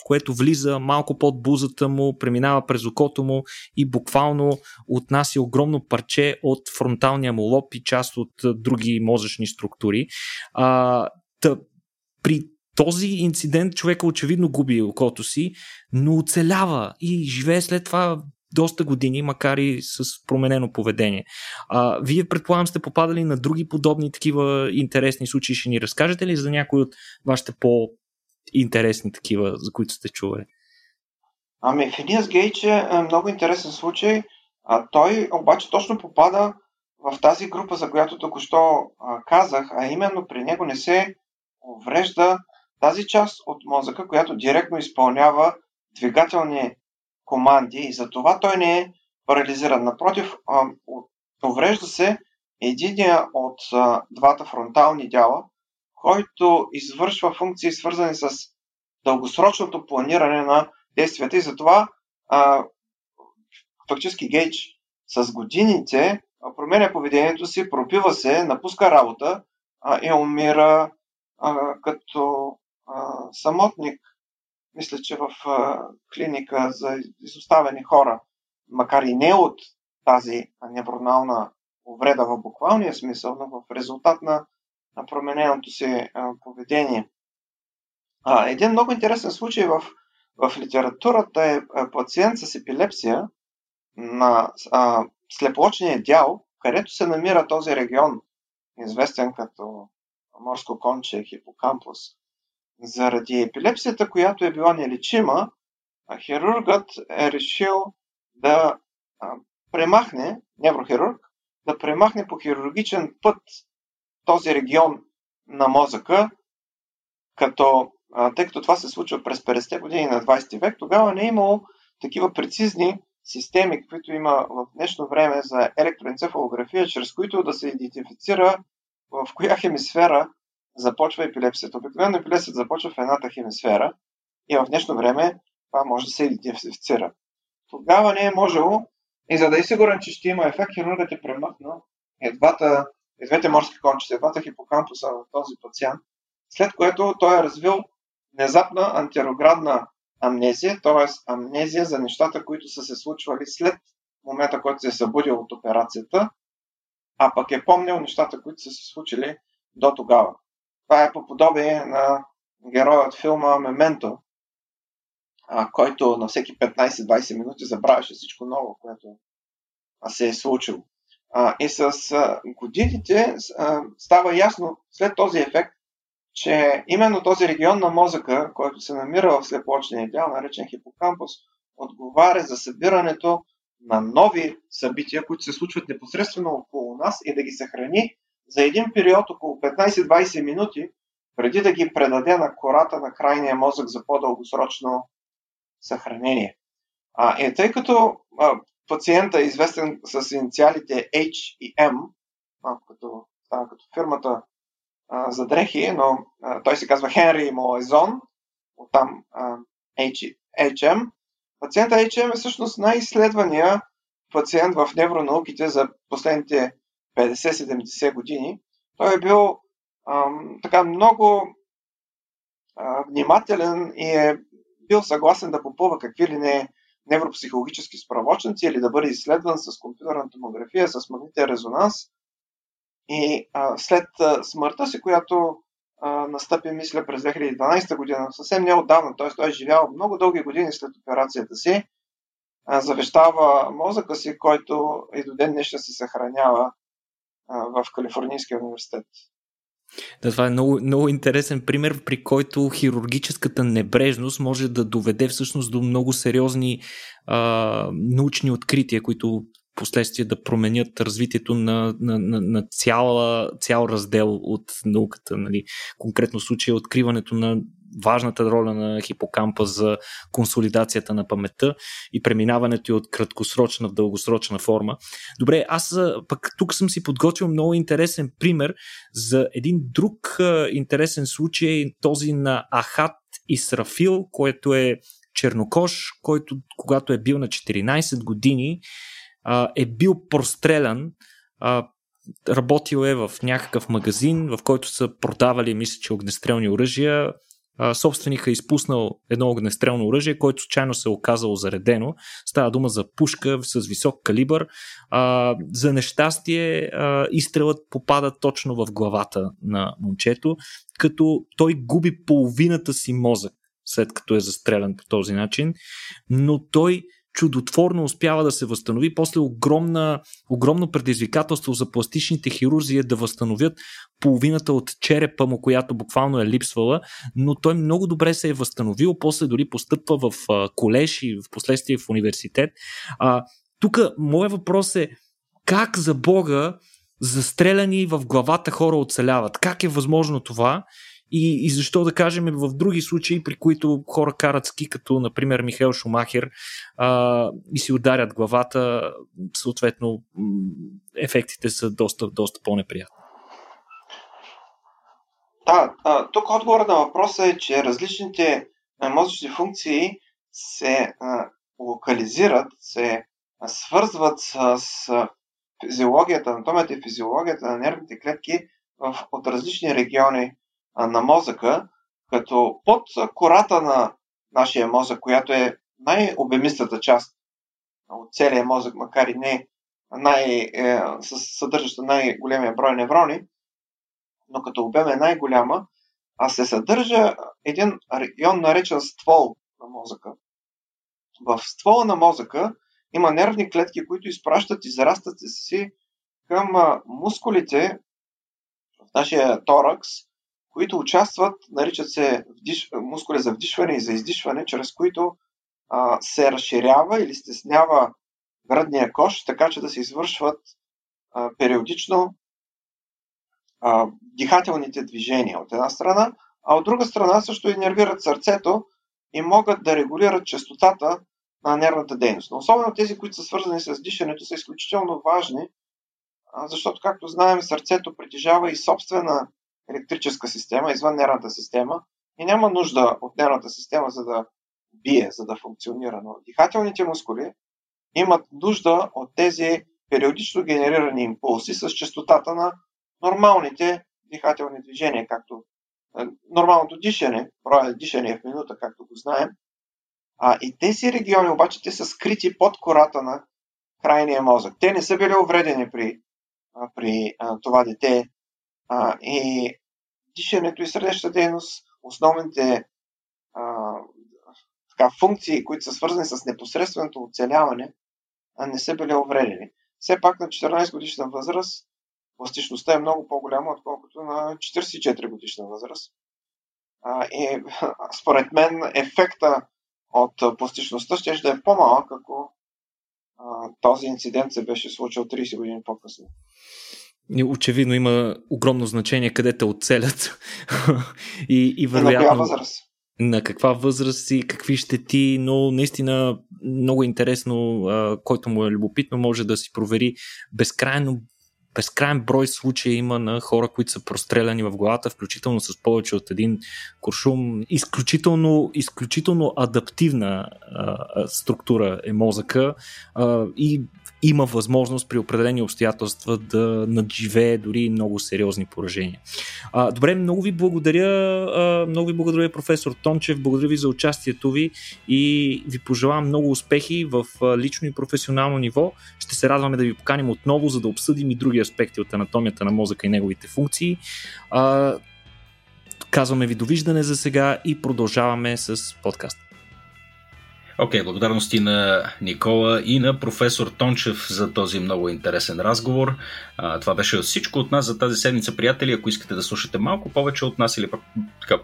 което влиза малко под бузата му, преминава през окото му и буквално отнася огромно парче от фронталния му лоб и част от други мозъчни структури. А, тъ, при този инцидент човека очевидно губи окото си, но оцелява и живее след това доста години, макар и с променено поведение. А, вие, предполагам, сте попадали на други подобни такива интересни случаи. Ще ни разкажете ли за някои от вашите по-интересни такива, за които сте чували? Ами, Финиас Гейч е, е много интересен случай. А, той обаче точно попада в тази група, за която току-що а, казах, а именно при него не се уврежда тази част от мозъка, която директно изпълнява двигателни команди и затова той не е парализиран. Напротив, уврежда се единия от двата фронтални дяла, който извършва функции свързани с дългосрочното планиране на действията и затова фактически Гейдж с годините променя поведението си, пропива се, напуска работа и умира като самотник мисля, че в клиника за изоставени хора, макар и не от тази невронална увреда в буквалния смисъл, но в резултат на, на промененото си поведение. А, един много интересен случай в, в литературата е пациент с епилепсия на а, слепоочния дял, където се намира този регион, известен като морско конче хипокампус. Заради епилепсията, която е била нелечима, хирургът е решил да премахне, неврохирург, да премахне по хирургичен път този регион на мозъка, като, тъй като това се случва през 50-те години на 20 век, тогава не е имало такива прецизни системи, които има в днешно време за електроенцефалография, чрез които да се идентифицира в коя хемисфера започва епилепсията. Обикновено епилепсията започва в едната хемисфера и в днешно време това може да се идентифицира. Тогава не е можело и за да е сигурен, че ще има ефект, хирургът е премъкнал едвата, двете морски кончета, едвата хипокампуса на този пациент, след което той е развил внезапна антироградна амнезия, т.е. амнезия за нещата, които са се случвали след момента, който се е събудил от операцията, а пък е помнил нещата, които са се случили до тогава. Това е по подобие на героя от филма Мементо, който на всеки 15-20 минути забравяше всичко ново, което се е случило. и с годините става ясно след този ефект, че именно този регион на мозъка, който се намира в слепоочния дял, наречен хипокампус, отговаря за събирането на нови събития, които се случват непосредствено около нас и да ги съхрани за един период около 15-20 минути, преди да ги предаде на кората на крайния мозък за по-дългосрочно съхранение. А, и тъй като а, пациента е известен с инициалите H и M, а, като, а, като фирмата а, за дрехи, но а, той се казва Хенри Моезон, оттам а, H, HM. Пациента HM е всъщност най-изследвания пациент в невронауките за последните 50-70 години. Той е бил ам, така много а, внимателен и е бил съгласен да попълва какви ли не невропсихологически справочници или да бъде изследван с компютърна томография, с магнитен резонанс. И а, след а, смъртта си, която а, настъпи, мисля, през 2012 година, съвсем неотдавна, т.е. той е живял много дълги години след операцията си, а, завещава мозъка си, който и до ден днешен се съхранява в Калифорнийския университет. Да, това е много, много интересен пример, при който хирургическата небрежност може да доведе всъщност до много сериозни а, научни открития, които последствие да променят развитието на, на, на, на цяла, цял раздел от науката. Нали. Конкретно случай откриването на важната роля на хипокампа за консолидацията на паметта и преминаването от краткосрочна в дългосрочна форма. Добре, аз пък тук съм си подготвил много интересен пример за един друг интересен случай, този на Ахат Исрафил, който е чернокош, който когато е бил на 14 години е бил прострелян работил е в някакъв магазин, в който са продавали, мисля, че огнестрелни оръжия собственика е изпуснал едно огнестрелно оръжие, което случайно се е оказало заредено. Става дума за пушка с висок калибър. А, за нещастие а, изстрелът попада точно в главата на момчето, като той губи половината си мозък след като е застрелян по този начин, но той чудотворно успява да се възстанови. После огромна, огромно предизвикателство за пластичните хирурзи е да възстановят половината от черепа му, която буквално е липсвала, но той много добре се е възстановил. После дори постъпва в колеж и в последствие в университет. А, тук моят въпрос е как за Бога застреляни в главата хора оцеляват? Как е възможно това? И, и защо да кажем в други случаи, при които хора карат ски, като например Михаил Шумахер, а, и си ударят главата, съответно ефектите са доста, доста по-неприятни. Да, тук отговор на въпроса е, че различните мозъчни функции се локализират, се свързват с физиологията, анатомията и физиологията на нервните клетки в, от различни региони на мозъка, като под кората на нашия мозък, която е най-обемистата част от целия мозък, макар и не най, е, съдържаща най-големия брой неврони, но като обем е най-голяма, а се съдържа един регион наречен ствол на мозъка. В ствола на мозъка има нервни клетки, които изпращат и зарастат си към мускулите в нашия торакс, които участват, наричат се вдиш... мускули за вдишване и за издишване, чрез които а, се разширява или стеснява градния кош, така че да се извършват а, периодично а, дихателните движения от една страна, а от друга страна също и нервират сърцето и могат да регулират частотата на нервната дейност. Но особено тези, които са свързани с дишането, са изключително важни, защото, както знаем, сърцето притежава и собствена електрическа система, извън нервната система, и няма нужда от нервната система, за да бие, за да функционира. Но дихателните мускули имат нужда от тези периодично генерирани импулси с частотата на нормалните дихателни движения, както нормалното дишане, броя дишане в минута, както го знаем. А, и тези региони обаче те са скрити под кората на крайния мозък. Те не са били увредени при, при а, това дете. А, и дишането и сърдечната дейност, основните а, така, функции, които са свързани с непосредственото оцеляване, не са били увредени. Все пак на 14 годишна възраст пластичността е много по-голяма, отколкото на 44 годишна възраст. А, и (laughs) според мен ефекта от пластичността ще да е по-малък, ако а, този инцидент се беше случил 30 години по-късно. Очевидно има огромно значение къде те оцелят. (laughs) и, и вероятно... На възраст? На каква възраст и какви щети, но наистина много интересно, който му е любопитно, може да си провери безкрайно безкрайен брой случаи има на хора, които са простреляни в главата, включително с повече от един куршум. Изключително, изключително адаптивна а, структура е мозъка а, и има възможност при определени обстоятелства да надживее дори много сериозни поражения. А, добре, много ви благодаря, а, много ви благодаря професор Тончев, благодаря ви за участието ви и ви пожелавам много успехи в лично и професионално ниво. Ще се радваме да ви поканим отново, за да обсъдим и други аспекти от анатомията на мозъка и неговите функции. А, казваме ви довиждане за сега и продължаваме с подкаста. Окей, okay, благодарности на Никола и на професор Тончев за този много интересен разговор. А, това беше всичко от нас за тази седмица, приятели. Ако искате да слушате малко повече от нас или пък така,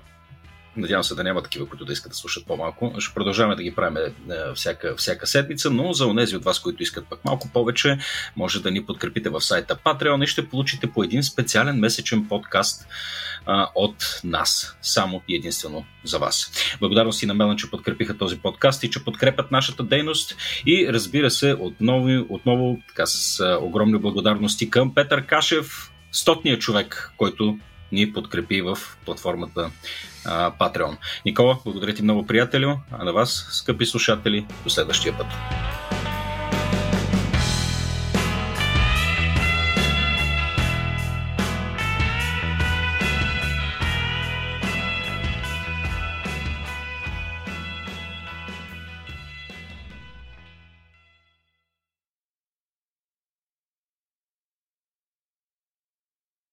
Надявам се да няма такива, които да искат да слушат по-малко. Ще продължаваме да ги правим е, всяка, всяка седмица, но за онези от вас, които искат пък малко повече, може да ни подкрепите в сайта Patreon и ще получите по един специален месечен подкаст а, от нас. Само и единствено за вас. Благодарности на Мелан, че подкрепиха този подкаст и че подкрепят нашата дейност. И разбира се, отново, отново така, с огромни благодарности към Петър Кашев, стотният човек, който ни подкрепи в платформата а, Patreon. Никола, благодаря ти много, приятелю, а на вас, скъпи слушатели, до следващия път.